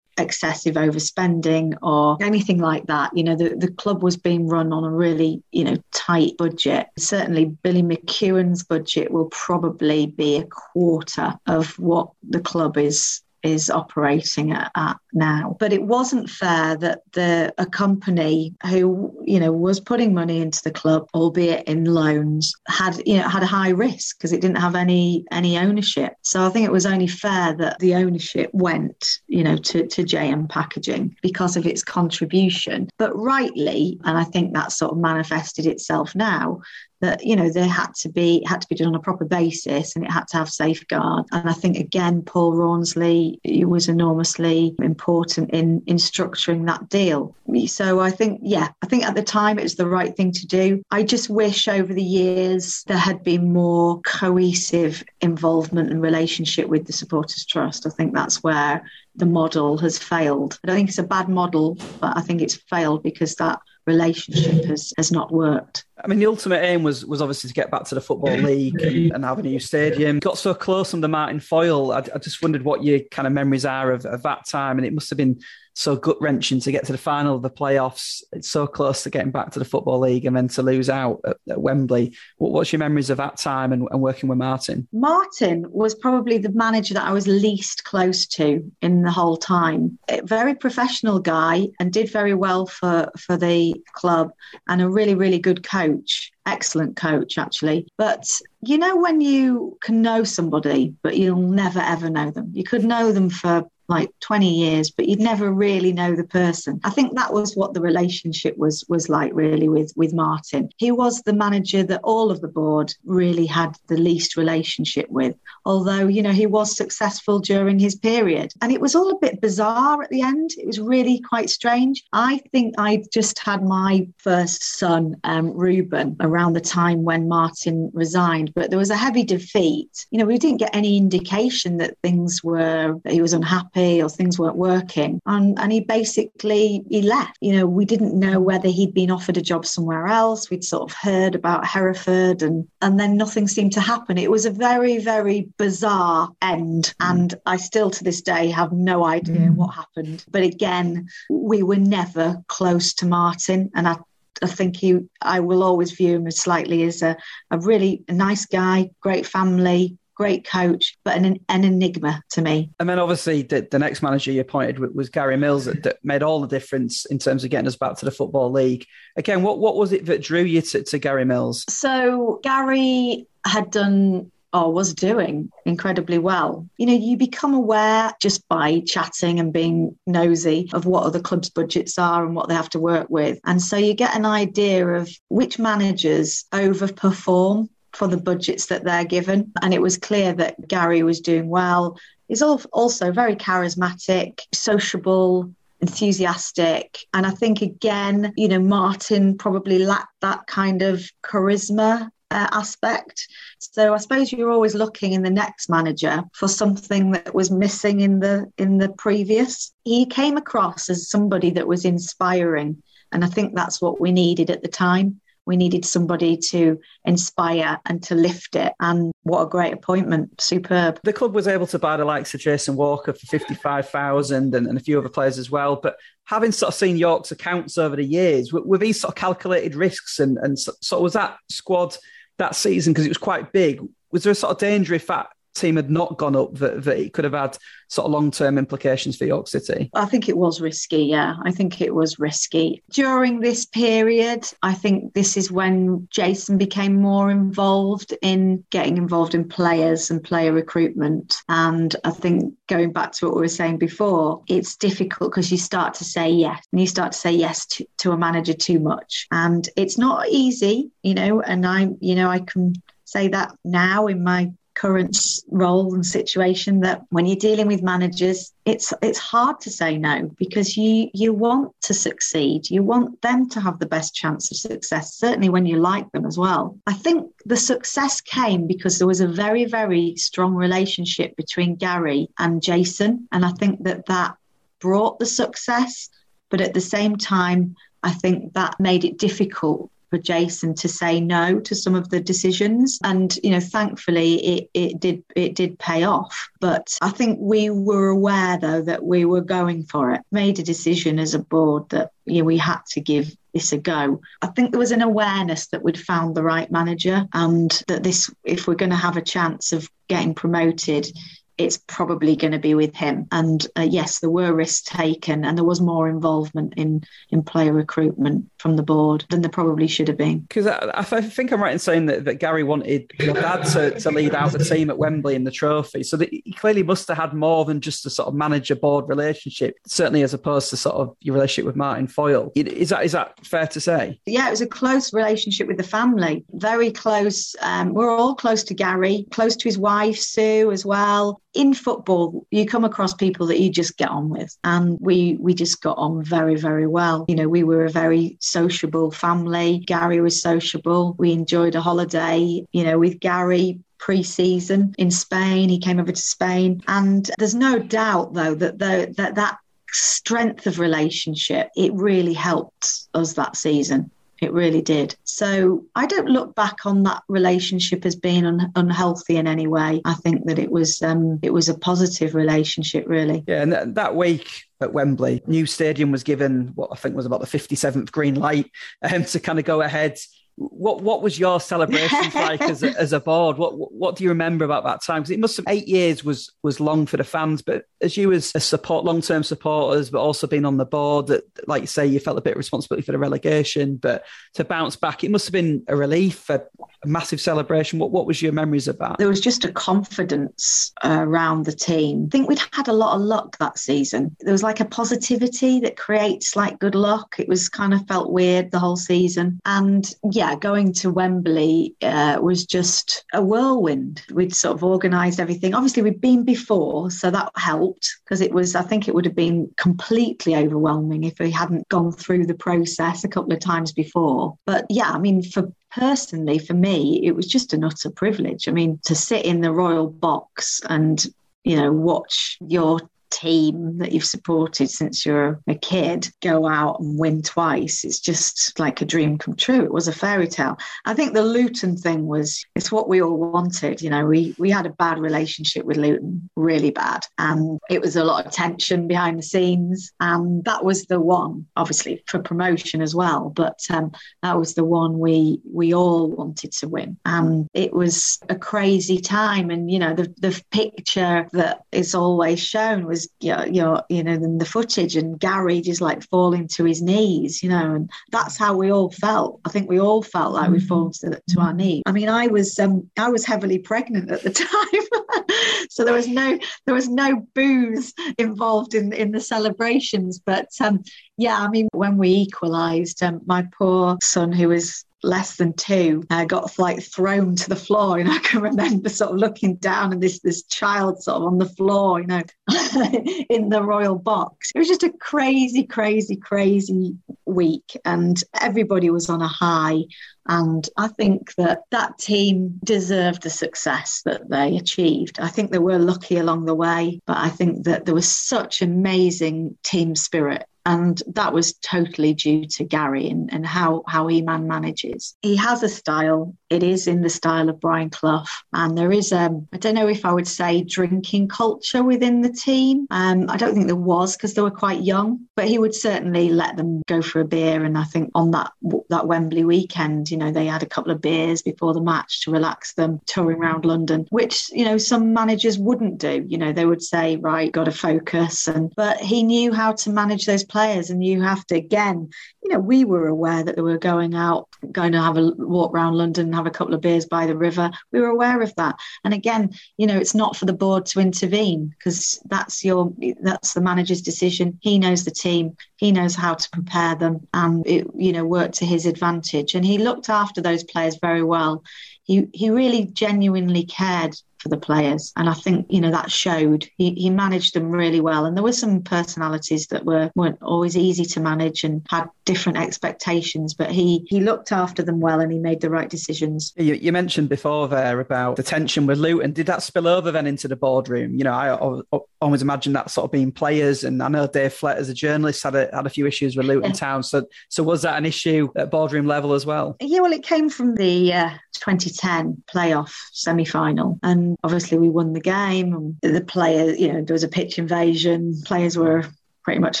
excessive overspending or anything like that. You know, the, the club was being run on a really, you know, tight budget. Certainly, Billy McEwan's budget will probably be a quarter of what the club is is operating at, now. But it wasn't fair that the a company who you know was putting money into the club, albeit in loans, had you know had a high risk because it didn't have any any ownership. So I think it was only fair that the ownership went you know to to JM Packaging because of its contribution. But rightly, and I think that sort of manifested itself now that you know there had to be had to be done on a proper basis and it had to have safeguard. And i think again paul rawnsley was enormously important in in structuring that deal. So i think yeah i think at the time it was the right thing to do. I just wish over the years there had been more cohesive involvement and relationship with the supporters trust. I think that's where the model has failed. I don't think it's a bad model but i think it's failed because that relationship has, has not worked. I mean, the ultimate aim was was obviously to get back to the football league and, and have a new stadium. Got so close under Martin Foyle. I, I, just wondered what your kind of memories are of, of that time, and it must have been so gut wrenching to get to the final of the playoffs. It's so close to getting back to the Football League and then to lose out at, at Wembley. What, what's your memories of that time and, and, working with Martin? Martin was probably the manager that I was least close to in the whole time. A very professional guy and did very well for, for the club and a really, really good coach excellent coach actually but you know when you can know somebody but you'll never ever know them you could know them for like 20 years but you'd never really know the person. I think that was what the relationship was was like really with with martin. He was the manager that all of the board really had the least relationship with although you know he was successful during his period. And it was all a bit bizarre at the end. It was really quite strange. I think i just had my first son um, ruben around the time when martin resigned but there was a heavy defeat. You know we didn't get any indication that things were that he was unhappy happy or things weren't working. And, and he basically, he left. You know, we didn't know whether he'd been offered a job somewhere else. We'd sort of heard about Hereford and, and then nothing seemed to happen. It was a very, very bizarre end. And I still to this day have no idea mm. what happened. But again, we were never close to Martin. And I I think he, I will always view him as slightly as a, a really nice guy, great family, great coach, but an, an enigma to me. And then obviously the, the next manager you appointed was Gary Mills that, that, made all the difference in terms of getting us back to the Football League. Again, what, what was it that drew you to, to Gary Mills? So Gary had done or was doing incredibly well. You know, you become aware just by chatting and being nosy of what other clubs' budgets are and what they have to work with. And so you get an idea of which managers overperform for the budgets that they're given. And it was clear that Gary was doing well. He's also very charismatic, sociable, enthusiastic. And I think, again, you know, Martin probably lacked that kind of charisma uh, aspect. So I suppose you're always looking in the next manager for something that was missing in the in the previous. He came across as somebody that was inspiring, and I think that's what we needed at the time. We needed somebody to inspire and to lift it. And what a great appointment. Superb. The club was able to buy the likes of Jason Walker for 55,000 and, and a few other players as well. But having sort of seen York's accounts over the years, were, were these sort of calculated risks? And, and so, so was that squad that season because it was quite big. Was there a sort of danger if that team had not gone up that, that it could have had sort of long term implications for York City? I think it was risky, yeah. I think it was risky. During this period, I think this is when Jason became more involved in getting involved in players and player recruitment. And I think going back to what we were saying before, it's difficult because you start to say yes and you start to say yes to, to a manager too much. And it's not easy, you know, and I, you know, I can say that now in my current role and situation that when you're dealing with managers it's it's hard to say no because you you want to succeed. You want them to have the best chance of success certainly when you like them as well. I think the success came because there was a very very strong relationship between gary and jason and i think that that brought the success but at the same time I think that made it difficult for Jason to say no to some of the decisions. And, you know, thankfully it, it did it did pay off. But I think we were aware though that we were going for it, made a decision as a board that you know, we had to give this a go. I think there was an awareness that we'd found the right manager and that this if we're going to have a chance of getting promoted it's probably going to be with him. And uh, yes, there were risks taken, and there was more involvement in in player recruitment from the board than there probably should have been. Because I, I, think I'm right in saying that, that Gary wanted your dad to, to lead out the team at Wembley in the trophy, so that he clearly must have had more than just a sort of manager board relationship. Certainly, as opposed to sort of your relationship with Martin Foyle. Is that is that fair to say? Yeah, it was a close relationship with the family, very close. Um, we're all close to Gary, close to his wife Sue as well in football, you come across people that you just get on with, and we we just got on very very well. You know, we were a very sociable family. Gary was sociable. We enjoyed a holiday. You know, with Gary pre-season in Spain. He came over to Spain, and there's no doubt though that the, that that strength of relationship it really helped us that season it really did. So I don't look back on that relationship as being un- unhealthy in any way. I think that it was um, it was a positive relationship, really. Yeah, and that, that week at Wembley, new stadium was given what I think was about the 57th green light um, to kind of go ahead what what was your celebrations like as a, as a board? What what do you remember about that time? Because it must have eight years was was long for the fans, but as you as a support long term supporters, but also being on the board, that like you say, you felt a bit of responsibility for the relegation, but to bounce back, it must have been a relief, a, a massive celebration. What what was your memories of that? There was just a confidence around the team. I think we'd had a lot of luck that season. There was like a positivity that creates like good luck. It was kind of felt weird the whole season, and yeah yeah, going to Wembley uh, was just a whirlwind. We'd sort of organised everything. Obviously, we'd been before, so that helped because it was, I think it would have been completely overwhelming if we hadn't gone through the process a couple of times before. But yeah, I mean, for personally, for me, it was just an utter privilege. I mean, to sit in the royal box and, you know, watch your team that you've supported since you're a kid go out and win twice, it's just like a dream come true. It was a fairy tale. I think the Luton thing was it's what we all wanted. You know, we we had a bad relationship with Luton, really bad, and it was a lot of tension behind the scenes. And that was the one, obviously for promotion as well, but um, that was the one we we all wanted to win. And it was a crazy time. And you know, the the picture that is always shown was was you know, you know in the footage and Gary just like falling to his knees you know and that's how we all felt. I think we all felt like we fallen to, to our knees I mean I was um, I was heavily pregnant at the time. So there was no there was no booze involved in in the celebrations. But um, yeah I mean when we equalized um, my poor son who was less than two I got like thrown to the floor and I can remember sort of looking down and this this child sort of on the floor you know in the royal box it was just a crazy crazy crazy week and everybody was on a high and I think that that team deserved the success that they achieved. I think they were lucky along the way, but I think that there was such amazing team spirit and that was totally due to Gary and, and how, how he man manages. He has a style. It is in the style of Brian Clough. And there is, um, I don't know if I would say drinking culture within the team. Um, I don't think there was because they were quite young, but he would certainly let them go for a beer. And I think on that, that Wembley weekend, you know, they had a couple of beers before the match to relax them, touring around London, which, you know, some managers wouldn't do. You know, they would say, right, got to focus. And, but he knew how to manage those players players and you have to again you know we were aware that they were going out going to have a walk around london and have a couple of beers by the river. We were aware of that. And again you know it's not for the board to intervene because that's your that's the manager's decision. He knows the team. He knows how to prepare them and it you know worked to his advantage. And he looked after those players very well. He he really genuinely cared for the players. And I think, you know, that showed. He, he managed them really well. And there were some personalities that were, weren't always easy to manage and had different expectations, but he, he looked after them well and he made the right decisions. You, you mentioned before there about the tension with Luton. Did that spill over then into the boardroom? You know, I, I always imagine that sort of being players. And I know Dave Flett, as a journalist, had a, had a few issues with Luton Town. So, so was that an issue at boardroom level as well? Yeah, well, it came from the uh, 2010 playoff semi final. And obviously we won the game. The players, you know, there was a pitch invasion. Players were pretty much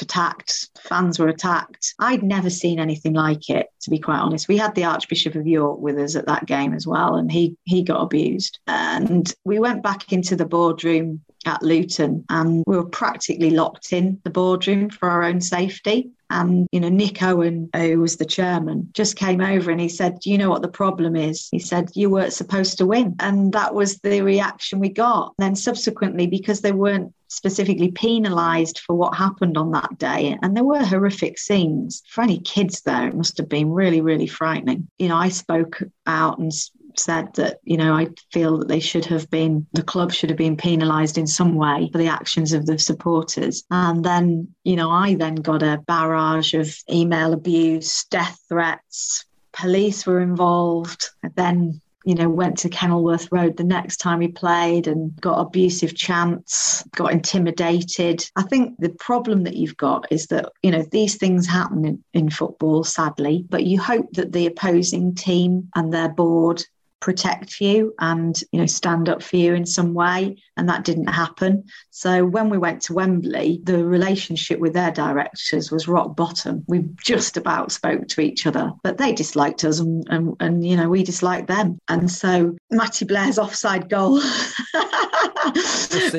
attacked. Fans were attacked. I'd never seen anything like it, to be quite honest. We had the Archbishop of York with us at that game as well, and he he got abused. And we went back into the boardroom at Luton and we were practically locked in the boardroom for our own safety. And, you know, Nick Owen, uh, who was the chairman, just came over and he said, you know what the problem is? He said, You weren't supposed to win. And that was the reaction we got. Then subsequently, because they weren't specifically penalised for what happened on that day. And there were horrific scenes. For any kids there, it must have been really, really frightening. You know, I spoke out and said that, you know, I feel that they should have been, the club should have been penalised in some way for the actions of the supporters. And then, you know, I then got a barrage of email abuse, death threats, police were involved. then you know, went to Kenilworth Road the next time we played and got abusive chants, got intimidated. I think the problem that you've got is that, you know, these things happen in, in football, sadly, but you hope that the opposing team and their board protect you and you know stand up for you in some way and that didn't happen. So when we went to wembley the relationship with their directors was rock bottom. We just about spoke to each other but they disliked us and and, and you know we disliked them. And so matty blair's offside goal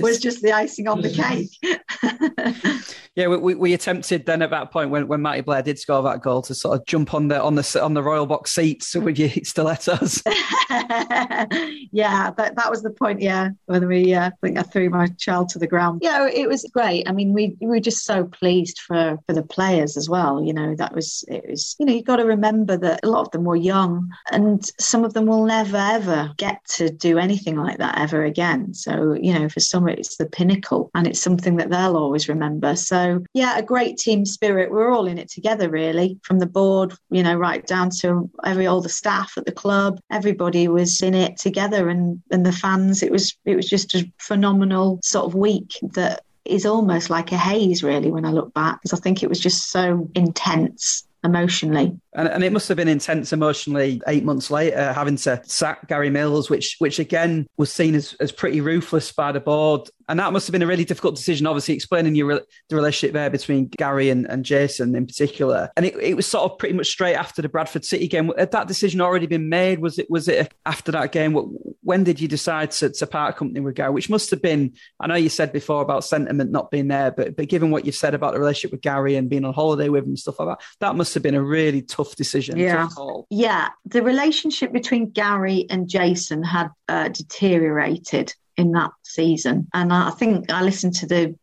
was just the icing on the mm. cake yeah, we, we attempted then at that point when, when Matty Blair did score that goal to sort of jump on the on the on the Royal Box seats so would you stilettos. yeah, that, that was the point. Yeah, when we uh, I think I threw my child to the ground. Yeah, it was great. I mean, we, we were just so pleased for for the players as well. You know, that was it was. You know, you got to remember that a lot of them were young, and some of them will never ever get to do anything like that ever again. So you know, for some it's the pinnacle, and it's something that they'll always remember. So yeah, a great team spirit. We're all in it together, really, from the board, you know, right down to every all the staff at the club. Everybody was in it together, and and the fans. It was it was just a phenomenal sort of week that is almost like a haze, really, when I look back, because I think it was just so intense emotionally. And, and it must have been intense emotionally eight months later, having to sack Gary Mills, which which again was seen as, as pretty ruthless by the board. And that must have been a really difficult decision, obviously explaining your the relationship there between Gary and, and Jason in particular. And it, it was sort of pretty much straight after the Bradford City game. Had that decision already been made? Was it was it after that game? When did you decide to, to part company with Gary? Which must have been, I know you said before about sentiment not being there, but but given what you've said about the relationship with Gary and being on holiday with him and stuff like that, that must have been a really tough decision. Yeah. Tough yeah. The relationship between Gary and Jason had uh, deteriorated in that season. And I think I listened to the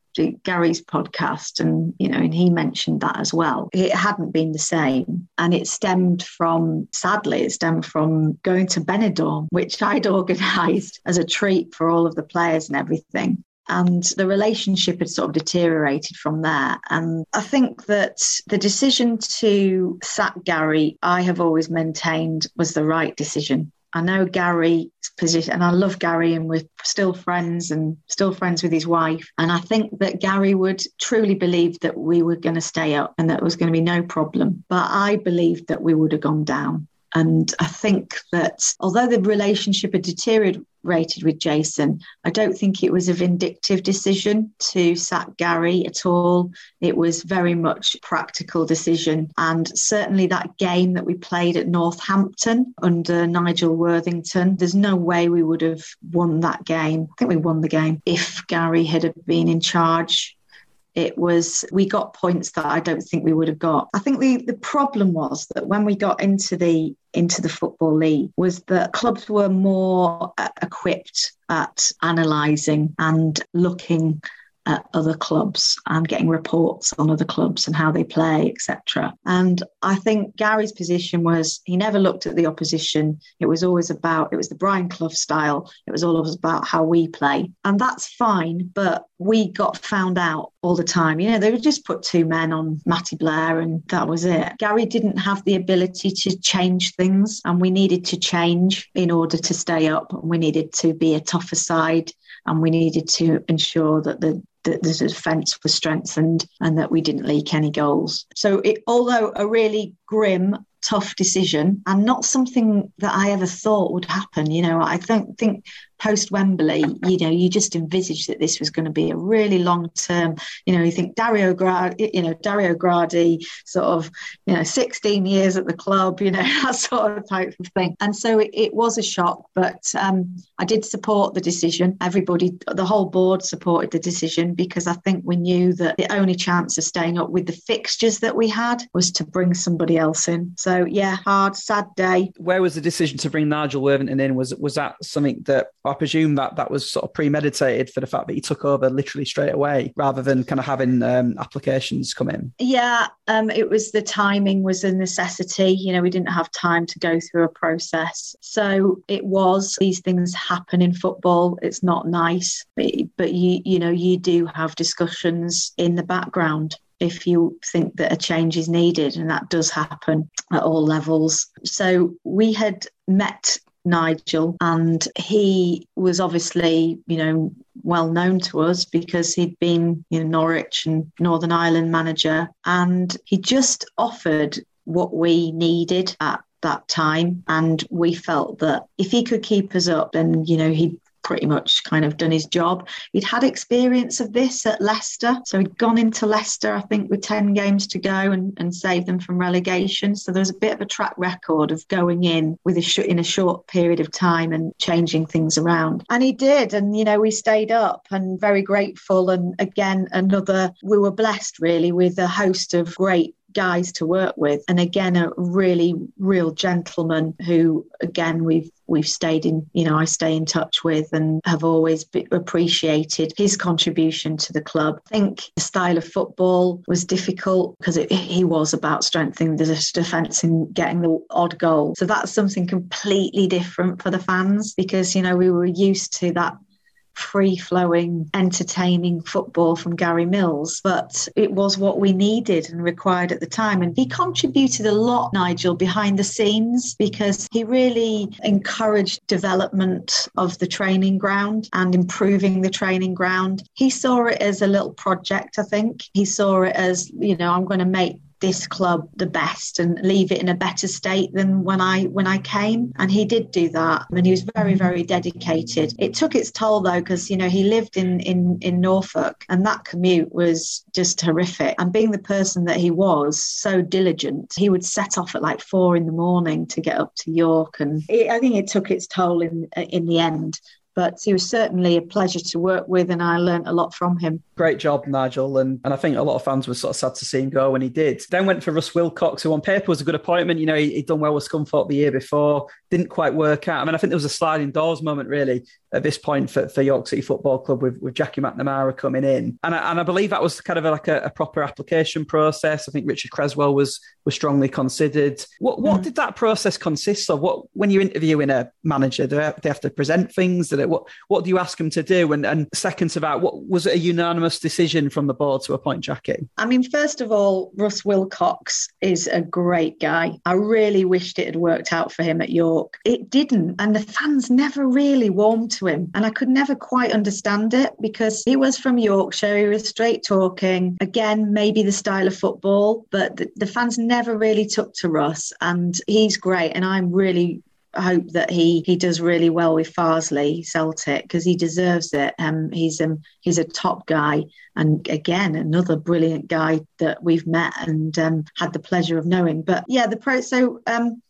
Gary's podcast, and you know, and he mentioned that as well. It hadn't been the same, and it stemmed from, sadly, it stemmed from going to Benidorm, which I'd organised as a treat for all of the players and everything. And the relationship had sort of deteriorated from there. And I think that the decision to sack Gary, I have always maintained was the right decision. I know Gary's position, and I love Gary, and we're still friends and still friends with his wife. And I think that Gary would truly believe that we were going to stay up and that there was going to be no problem. But I believed that we would have gone down. And I think that although the relationship had deteriorated with Jason, I don't think it was a vindictive decision to sack Gary at all. It was very much practical decision. And certainly that game that we played at Northampton under Nigel Worthington, there's no way we would have won that game. I think we won the game if Gary had been in charge it was we got points that I don't think we would have got. I think the the problem was that when we got into the into the football league was that clubs were more uh, equipped at analysing and looking at other clubs and getting reports on other clubs and how they play, etc. And I think Gary's position was he never looked at the opposition. It was always about it was the Brian Clough style. It was always about how we play, and that's fine. But we got found out all the time. You know, they would just put two men on Matty Blair, and that was it. Gary didn't have the ability to change things, and we needed to change in order to stay up. We needed to be a tougher side and we needed to ensure that the that the defence was strengthened and that we didn't leak any goals. So, it, although a really grim tough decision and not something that I ever thought would happen. You know, I don't think post Wembley, you know, you just envisaged that this was going to be a really long term, you know, you think Dario Gradi, you know, Dario Gradi, sort of, you know, 16 years at the club, you know, that sort of type of thing. And so it, it was a shock, but um, I did support the decision. Everybody, the whole board supported the decision because I think we knew that the only chance of staying up with the fixtures that we had was to bring somebody else in. So yeah, hard, sad day. Where was the decision to bring Nigel Worthington in? Was was that something that I presume that that was sort of premeditated for the fact that he took over literally straight away rather than kind of having um, applications come in? Yeah, um, it was the timing was a necessity. You know, we didn't have time to go through a process, so it was. These things happen in football. It's not nice, but, but you you know you do have discussions in the background if you think that a change is needed, and that does happen at all levels. So we had met Nigel, and he was obviously, you know, well known to us because he'd been, you know, Norwich and Northern Ireland manager, and he just offered what we needed at that time and we felt that if he could keep us up then you know he'd pretty much kind of done his job. He'd had experience of this at Leicester. So he'd gone into Leicester, I think, with 10 games to go and, and saved them from relegation. So there was a bit of a track record of going in with a sh- in a short period of time and changing things around. And he did. And, you know, we stayed up and very grateful. And again, another, we were blessed really with a host of great guys to work with and again a really real gentleman who again we've we've stayed in you know I stay in touch with and have always appreciated his contribution to the club. I think the style of football was difficult because he was about strengthening the defence and getting the odd goal. So that's something completely different for the fans because you know we were used to that free flowing, entertaining football from Gary Mills, but it was what we needed and required at the time. And he contributed a lot, Nigel, behind the scenes because he really encouraged development of the training ground and improving the training ground. He saw it as a little project, I think. He saw it as, you know, I'm going to make this club the best and leave it in a better state than when I when I came. And he did do that. And he was very very dedicated. It took its toll though because you know he lived in in in Norfolk. And that commute was just horrific. And being the person that he was so diligent he would set off at like 4 in the morning to get up to York. And it, I think it took its toll in in the end but he was certainly a pleasure to work with and I learned a lot from him. Great job, Nigel. And, and I think a lot of fans were sort of sad to see him go when he did. Then went for Russ Wilcox, who on paper was a good appointment. You know, he, had done well with Scunthorpe the year before, didn't quite work out. I mean, I think there was a sliding doors moment really at this point for, for York City Football Club with, with Jackie McNamara coming in. And I, and I believe that was kind of like a, a proper application process. I think Richard Cresswell was was strongly considered. What what mm. did that process consist of? What when you're interviewing a manager, do they have, they have to present things? Do they, what what do you ask them to do? And and second to that, what was it a unanimous decision from the board to appoint Jackie? I mean, first of all, Russ Wilcox is a great guy. I really wished it had worked out for him at York. It didn't, and the fans never really warmed to him. And I could never quite understand it because he was from Yorkshire, he was straight talking. Again, maybe the style of football, but the, the fans never really took to Russ. And he's great. And I'm really hope that he he does really well with Farsley Celtic because he deserves it. Um, he's um he's a top guy, and again another brilliant guy that we've met and um, had the pleasure of knowing. But yeah, the pro. So um,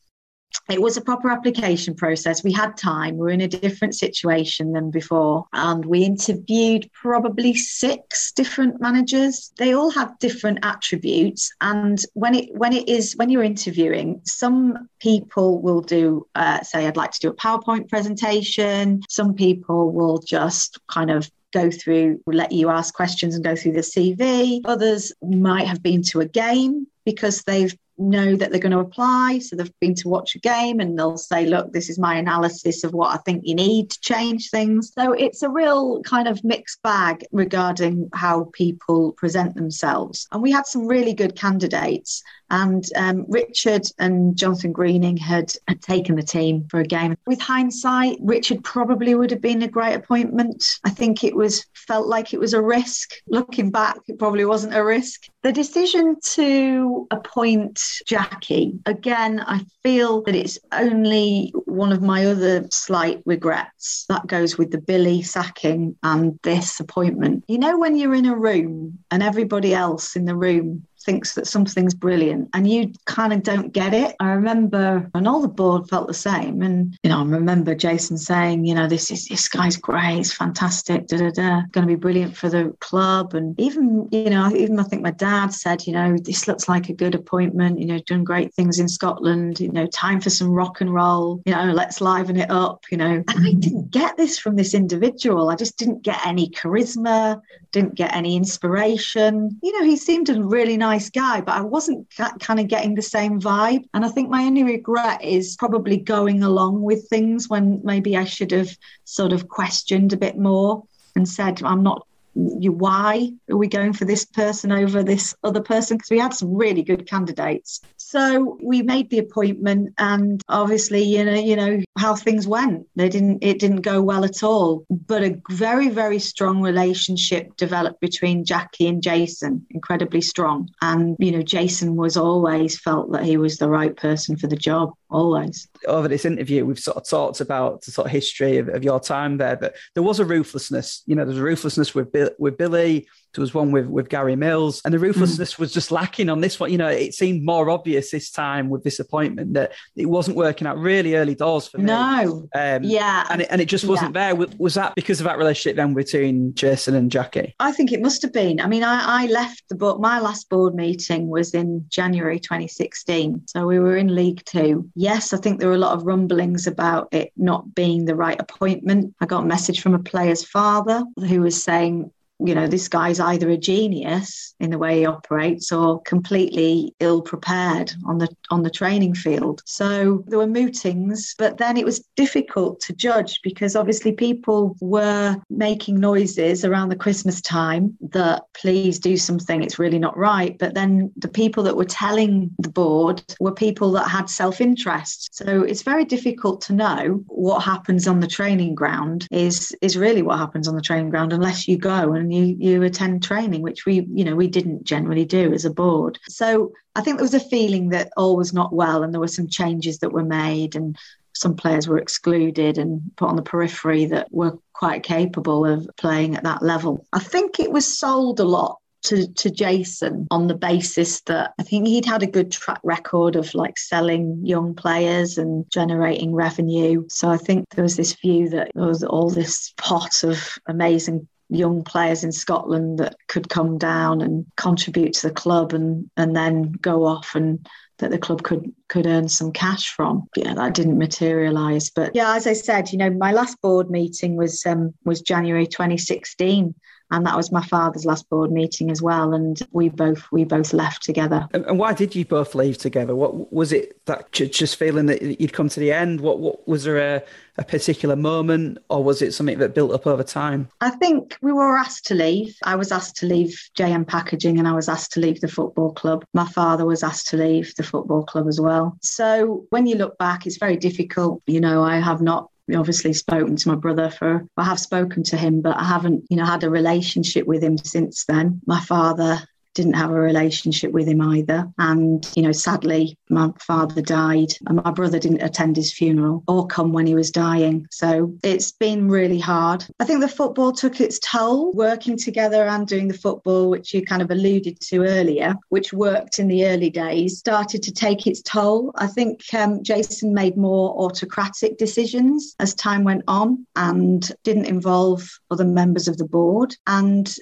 it was a proper application process. We had time. We were in a different situation than before. And we interviewed probably six different managers. They all have different attributes. And when it when it is when you're interviewing, some people will do uh, say, I'd like to do a PowerPoint presentation. Some people will just kind of go through, let you ask questions and go through the CV. Others might have been to a game because they've know that they're going to apply. So they've been to watch a game and they'll say, look, this is my analysis of what I think you need to change things. So it's a real kind of mixed bag regarding how people present themselves. And we had some really good candidates. And um, Richard and Jonathan Greening had, had taken the team for a game. With hindsight, Richard probably would have been a great appointment. I think it was felt like it was a risk. Looking back, it probably wasn't a risk. The decision to appoint Jackie, again, I feel that it's only one of my other slight regrets. That goes with the Billy sacking and this appointment. You know, when you're in a room and everybody else in the room thinks that something's brilliant and you kind of don't get it. I remember, and all the board felt the same. And, you know, I remember Jason saying, you know, this is, this guy's great, it's fantastic, da da da, going to be brilliant for the club. And even, you know, even I think my dad said, you know, this looks like a good appointment, you know, done great things in Scotland, you know, time for some rock and roll, you know, let's liven it up, you know. And I didn't get this from this individual. I just didn't get any charisma, didn't get any inspiration. You know, he seemed a really nice nice guy, but I wasn't kind of getting the same vibe. And I think my only regret is probably going along with things when maybe I should have sort of questioned a bit more and said, I'm not you why are we going for this person over this other person? Because we had some really good candidates. So we made the appointment and obviously you know you know how things went. They didn't it didn't go well at all. But a very very strong relationship developed between jackie and jason incredibly strong. And you know jason was always felt that he was the right person for the job always. Over this interview, we've sort of talked about the sort of history of, of your time there, but there was a ruthlessness. You know, there's a ruthlessness with with Billy. There was one with, with Gary Mills, and the ruthlessness mm. was just lacking on this one. You know, it seemed more obvious this time with this appointment that it wasn't working out really early doors for me. No. Um, yeah. And it, and it just wasn't yeah. there. Was that because of that relationship then between Jason and Jackie? I think it must have been. I mean, I, I left the book, my last board meeting was in January 2016. So we were in League Two. Yes, I think there were a lot of rumblings about it not being the right appointment. I got a message from a player's father who was saying, you know, this guy's either a genius in the way he operates or completely ill prepared on the on the training field. So there were mootings, but then it was difficult to judge because obviously people were making noises around the Christmas time that please do something, it's really not right. But then the people that were telling the board were people that had self-interest. So it's very difficult to know what happens on the training ground is is really what happens on the training ground unless you go and you you attend training, which we, you know, we didn't generally do as a board. So I think there was a feeling that all was not well and there were some changes that were made and some players were excluded and put on the periphery that were quite capable of playing at that level. I think it was sold a lot to, to Jason on the basis that I think he'd had a good track record of like selling young players and generating revenue. So I think there was this view that there was all this pot of amazing young players in Scotland that could come down and contribute to the club and and then go off and that the club could could earn some cash from. Yeah, that didn't materialise. But yeah, as I said, you know, my last board meeting was um, was January 2016 and that was my father's last board meeting as well and we both we both left together. And, why did you both leave together? What was it that just feeling that you'd come to the end? What what was there a, a particular moment or was it something that built up over time? I think we were asked to leave. I was asked to leave jm packaging and i was asked to leave the football club. My father was asked to leave the football club as well. So when you look back it's very difficult. You know i have not obviously spoken to my brother for I have spoken to him, but I haven't, you know, had a relationship with him since then. My father didn't have a relationship with him either. And, you know, sadly, my father died and my brother didn't attend his funeral or come when he was dying. So it's been really hard. I think the football took its toll working together and doing the football, which you kind of alluded to earlier, which worked in the early days, started to take its toll. I think um, Jason made more autocratic decisions as time went on and didn't involve other members of the board. And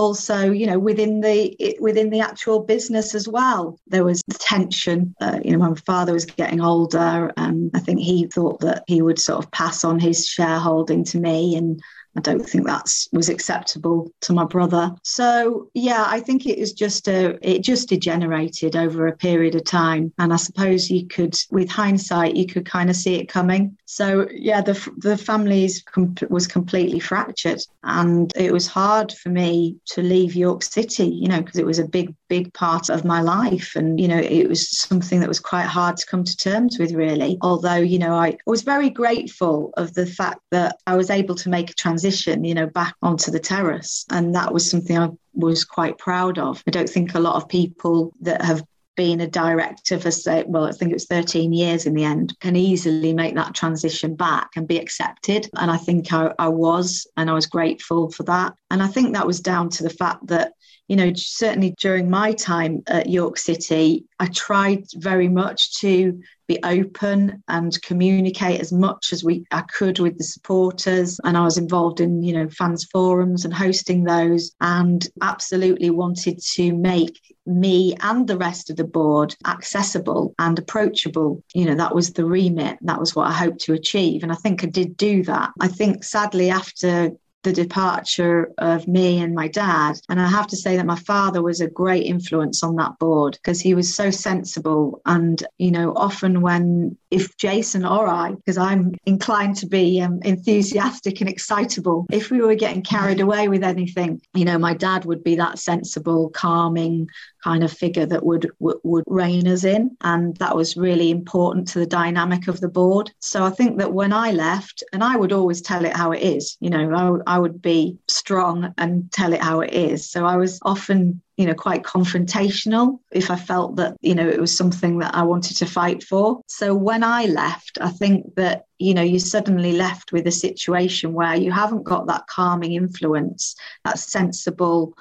also you know within the within the actual business as well there was tension uh, you know my father was getting older and i think he thought that he would sort of pass on his shareholding to me and I don't think that was acceptable to my brother. So yeah, I think it was just a it just degenerated over a period of time, and I suppose you could, with hindsight, you could kind of see it coming. So yeah, the the families com- was completely fractured, and it was hard for me to leave York City, you know, because it was a big big part of my life, and you know, it was something that was quite hard to come to terms with, really. Although you know, I was very grateful of the fact that I was able to make a transition you know, back onto the terrace. And that was something I was quite proud of. I don't think a lot of people that have been a director for say well i think it was 13 years in the end can easily make that transition back and be accepted. And i think I, I, was and i was grateful for that. And i think that was down to the fact that you know certainly during my time at york city i tried very much to be open and communicate as much as we I could with the supporters. And I was involved in, you know, fans forums and hosting those and absolutely wanted to make me and the rest of the board accessible and approachable. You know, that was the remit. That was what I hoped to achieve. And I think I did do that. I think sadly after the departure of me and my dad. And I have to say that my father was a great influence on that board because he was so sensible. And, you know, often when, if Jason or I, because I'm inclined to be um, enthusiastic and excitable, if we were getting carried away with anything, you know, my dad would be that sensible, calming, kind of figure that would, would rein us in. And that was really important to the dynamic of the board. So i think that when i left and i would always tell it how it is you know i, I would be strong and tell it how it is. So i was often you know quite confrontational if i felt that you know it was something that i wanted to fight for. So when i left i think that you know you're suddenly left with a situation where you haven't got that calming influence that sensible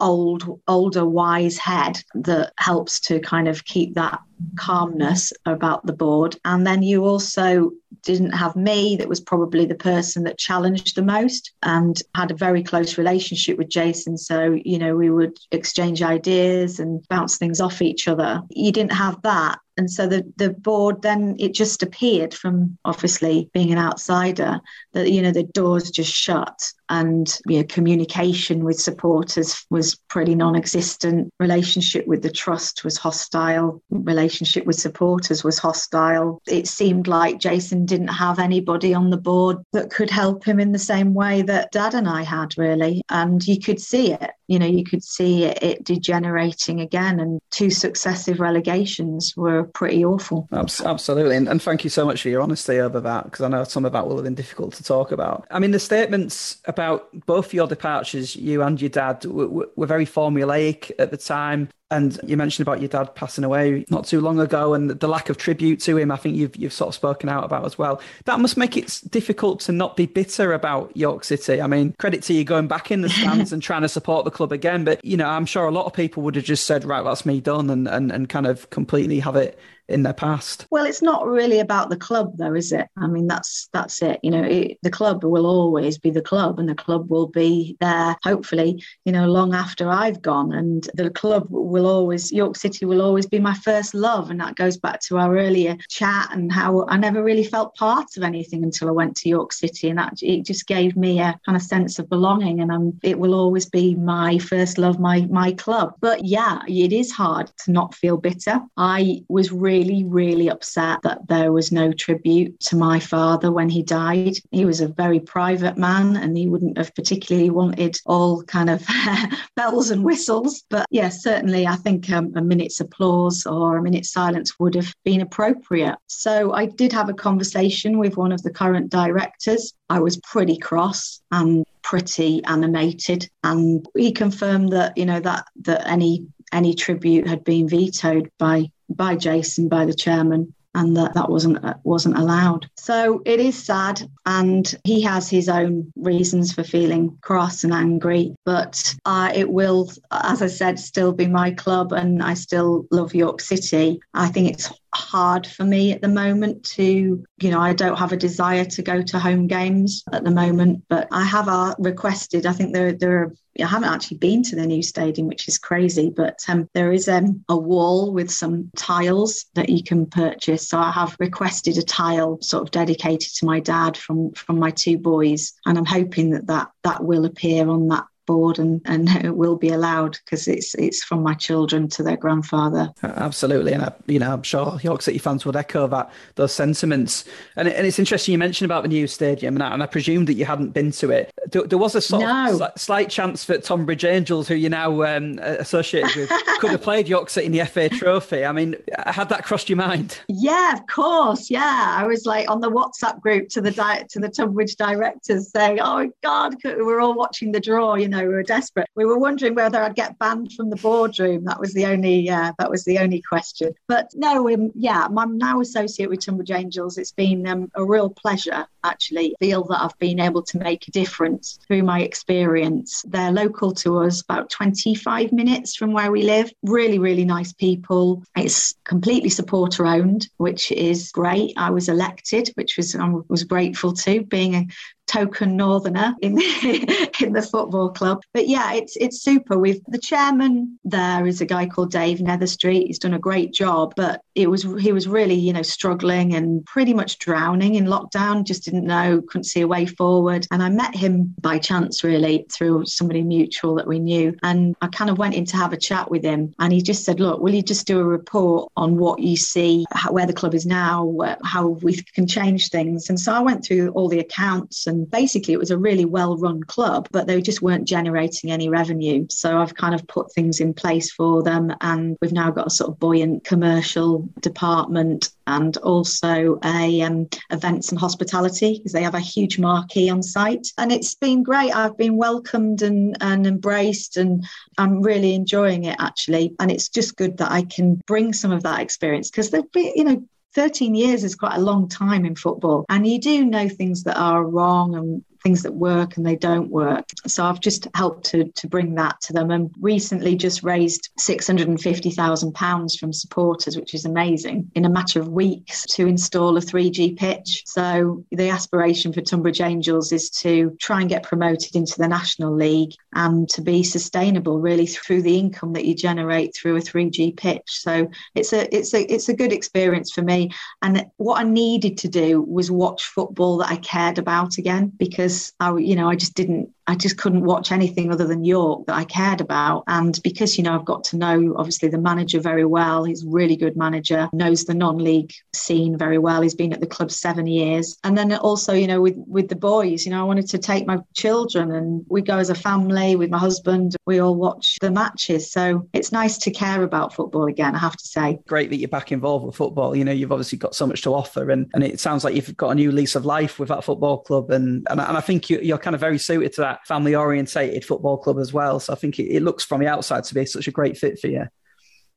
old older wise head that helps to kind of keep that calmness about the board. And then you also didn't have me that was probably the person that challenged the most and had a very close relationship with Jason. So you know we would exchange ideas and bounce things off each other. You didn't have that And so the, the board then it just appeared from obviously being an outsider that, you know, the doors just shut and you know, communication with supporters was pretty non-existent. Relationship with the trust was hostile. Relationship with supporters was hostile. It seemed like jason didn't have anybody on the board that could help him in the same way that dad and i had really. And you could see it you know you could see it, it degenerating again and two successive relegations were pretty awful. Absolutely. And, and thank you so much for your honesty over that because i know some of that will have been difficult to talk about. I mean the statements about both your departures, you and your dad, were, were very formulaic at the time. And you mentioned about your dad passing away not too long ago and the lack of tribute to him, I think you've, you've sort of spoken out about as well. That must make it difficult to not be bitter about York City. I mean, credit to you going back in the stands and trying to support the club again. But, you know, I'm sure a lot of people would have just said, right, that's me done and, and, and kind of completely have it in their past. Well, it's not really about the club, though, is it? I mean, that's that's it. You know, it, the club will always be the club, and the club will be there. Hopefully, you know, long after I've gone, and the club will always York City will always be my first love, and that goes back to our earlier chat and how I never really felt part of anything until I went to York City, and that it just gave me a kind of sense of belonging, and I'm, it will always be my first love, my my club. But yeah, it is hard to not feel bitter. I was really really, really upset that there was no tribute to my father when he died. He was a very private man and he wouldn't have particularly wanted all kind of bells and whistles. But yes, yeah, certainly I think um, a minute's applause or a minute's silence would have been appropriate. So I did have a conversation with one of the current directors. I was pretty cross and pretty animated and he confirmed that you know that that any any tribute had been vetoed by by Jason, by the chairman, and that that wasn't wasn't allowed. So it is sad, and he has his own reasons for feeling cross and angry. But uh, it will, as I said, still be my club, and I still love York City. I think it's hard for me at the moment to, you know, I don't have a desire to go to home games at the moment, but I have uh, requested. I think there there are I haven't actually been to the new stadium, which is crazy, but um, there is um, a wall with some tiles that you can purchase. So I have requested a tile sort of dedicated to my dad from from my two boys, and I'm hoping that that that will appear on that board and, and it will be allowed because it's it's from my children to their grandfather. Absolutely, and I, you know I'm sure York City fans would echo that those sentiments. And, and it's interesting you mentioned about the new stadium, and I, and I presume that you hadn't been to it. There, there was a sort no. of slight chance that Tonbridge Angels, who you're now um, associated with, could have played York City in the FA Trophy. I mean, had that crossed your mind? Yeah, of course. Yeah, I was like on the WhatsApp group to the di- to the Tonbridge directors saying, "Oh God, we're all watching the draw," you know know, we were desperate. We were wondering whether I'd get banned from the boardroom. That was the only uh, that was the only question. But no, um, yeah, I'm now associate with Tonbridge Angels. It's been um, a real pleasure actually. Feel that I've been able to make a difference through my experience. They're local to us, about 25 minutes from where we live. Really, really nice people. It's completely supporter owned, which is great. I was elected, which was I was grateful to being a token northerner in the, in the football club. But yeah, it's it's super. We've the chairman there is a guy called Dave Netherstreet. He's done a great job, but it was he was really you know struggling and pretty much drowning in lockdown. Just didn't know, couldn't see a way forward. And I met him by chance really through somebody mutual that we knew, and I kind of went in to have a chat with him, and he just said, "Look, will you just do a report on what you see, how, where the club is now, how we can change things?" And so I went through all the accounts and basically it was a really well run club, but they just weren't generating any revenue. So I've kind of put things in place for them, and we've now got a sort of buoyant commercial department and also a um, events and hospitality because they have a huge marquee on site. And it's been great. I've been welcomed and, and embraced and i'm really enjoying it actually. And it's just good that i can bring some of that experience because they've been you know 13 years is quite a long time in football. And you do know things that are wrong and things that work and they don't work. So I've just helped to, to bring that to them and recently just raised £650,000 from supporters, which is amazing, in a matter of weeks to install a 3G pitch. So the aspiration for Tonbridge Angels is to try and get promoted into the National League and to be sustainable really through the income that you generate through a 3G pitch. So it's a it's a it's a good experience for me. And what I needed to do was watch football that I cared about again because I you know I just didn't I just couldn't watch anything other than York that I cared about. And because, you know, I've got to know obviously the manager very well. He's a really good manager, knows the non-league scene very well. He's been at the club seven years. And then also, you know, with, with the boys, you know, I wanted to take my children and we go as a family with my husband. We all watch the matches. So it's nice to care about football again, I have to say. Great that you're back involved with football. You know, you've obviously got so much to offer and, and it sounds like you've got a new lease of life with that football club. And, and, and I think you, you're kind of very suited to that family orientated football club as well. So I think it, it looks from the outside to be such a great fit for you.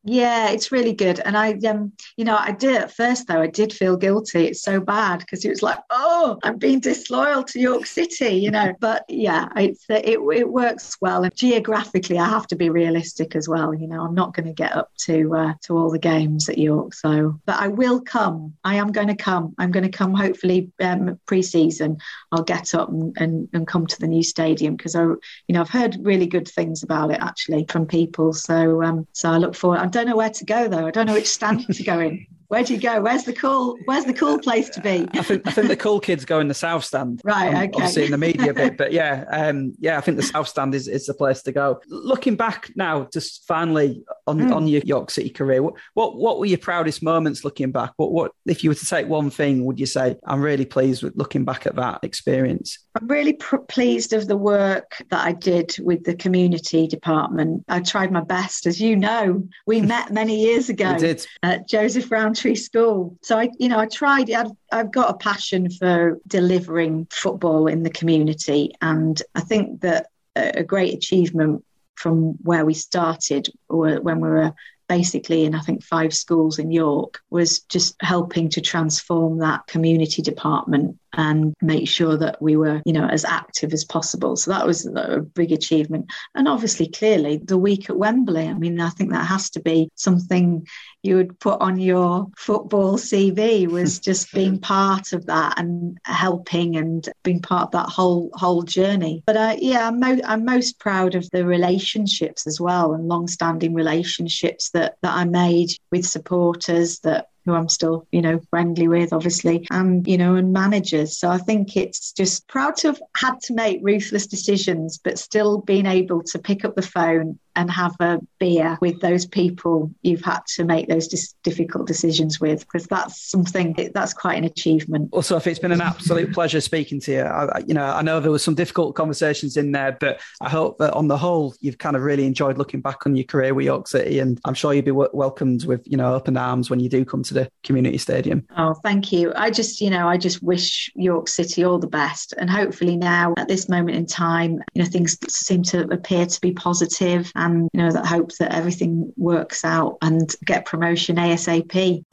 Yeah, it's really good. And I, um, you know, I did at first though. I did feel guilty. It's so bad because it was like, oh, I'm being disloyal to York City, you know. But yeah, it's it it works well. And geographically, I have to be realistic as well. You know, I'm not going to get up to uh, to all the games at York. So, but I will come. I am going to come. I'm going to come. Hopefully, um, pre-season, I'll get up and, and, and come to the new stadium because I, you know, I've heard really good things about it actually from people. So, um, so I look forward. I don't know where to go though. I don't know which stand to go in. Where do you go? Where's the cool? Where's the cool place to be? I think I think the cool kids go in the south stand. Right. Um, okay. Obviously in the media bit, but yeah, um, yeah, I think the south stand is, is the place to go. Looking back now, just finally on mm. on your York City career, what, what what were your proudest moments looking back? What what if you were to take one thing, would you say I'm really pleased with looking back at that experience? I'm really pr- pleased of the work that I did with the community department. I tried my best, as you know. We met many years ago we did. at Joseph Rowntree School. So I, you know, I tried. I've, I've got a passion for delivering football in the community, and I think that a great achievement from where we started, or when we were basically in I think five schools in York was just helping to transform that community department and make sure that we were, you know, as active as possible. So that was a big achievement. And obviously, clearly, the week at Wembley. I mean, I think that has to be something you would put on your football CV was just being part of that and helping and being part of that whole whole journey. But uh, yeah, I'm, mo- I'm most proud of the relationships as well and long-standing relationships that that I made with supporters that who I'm still, you know, friendly with, obviously, and, you know, and managers. So I think it's just proud to have had to make ruthless decisions, but still being able to pick up the phone and have a beer with those people you've had to make those dis- difficult decisions with because that's something that's quite an achievement also if it's been an absolute pleasure speaking to you I, you know i know there was some difficult conversations in there but i hope that on the whole you've kind of really enjoyed looking back on your career with york city and i'm sure you'll be w- welcomed with you know open arms when you do come to the community stadium. Oh thank you. I just you know i just wish york city all the best. And hopefully now at this moment in time you know things seem to appear to be positive and you know that hope that everything works out and get promotion ASAP.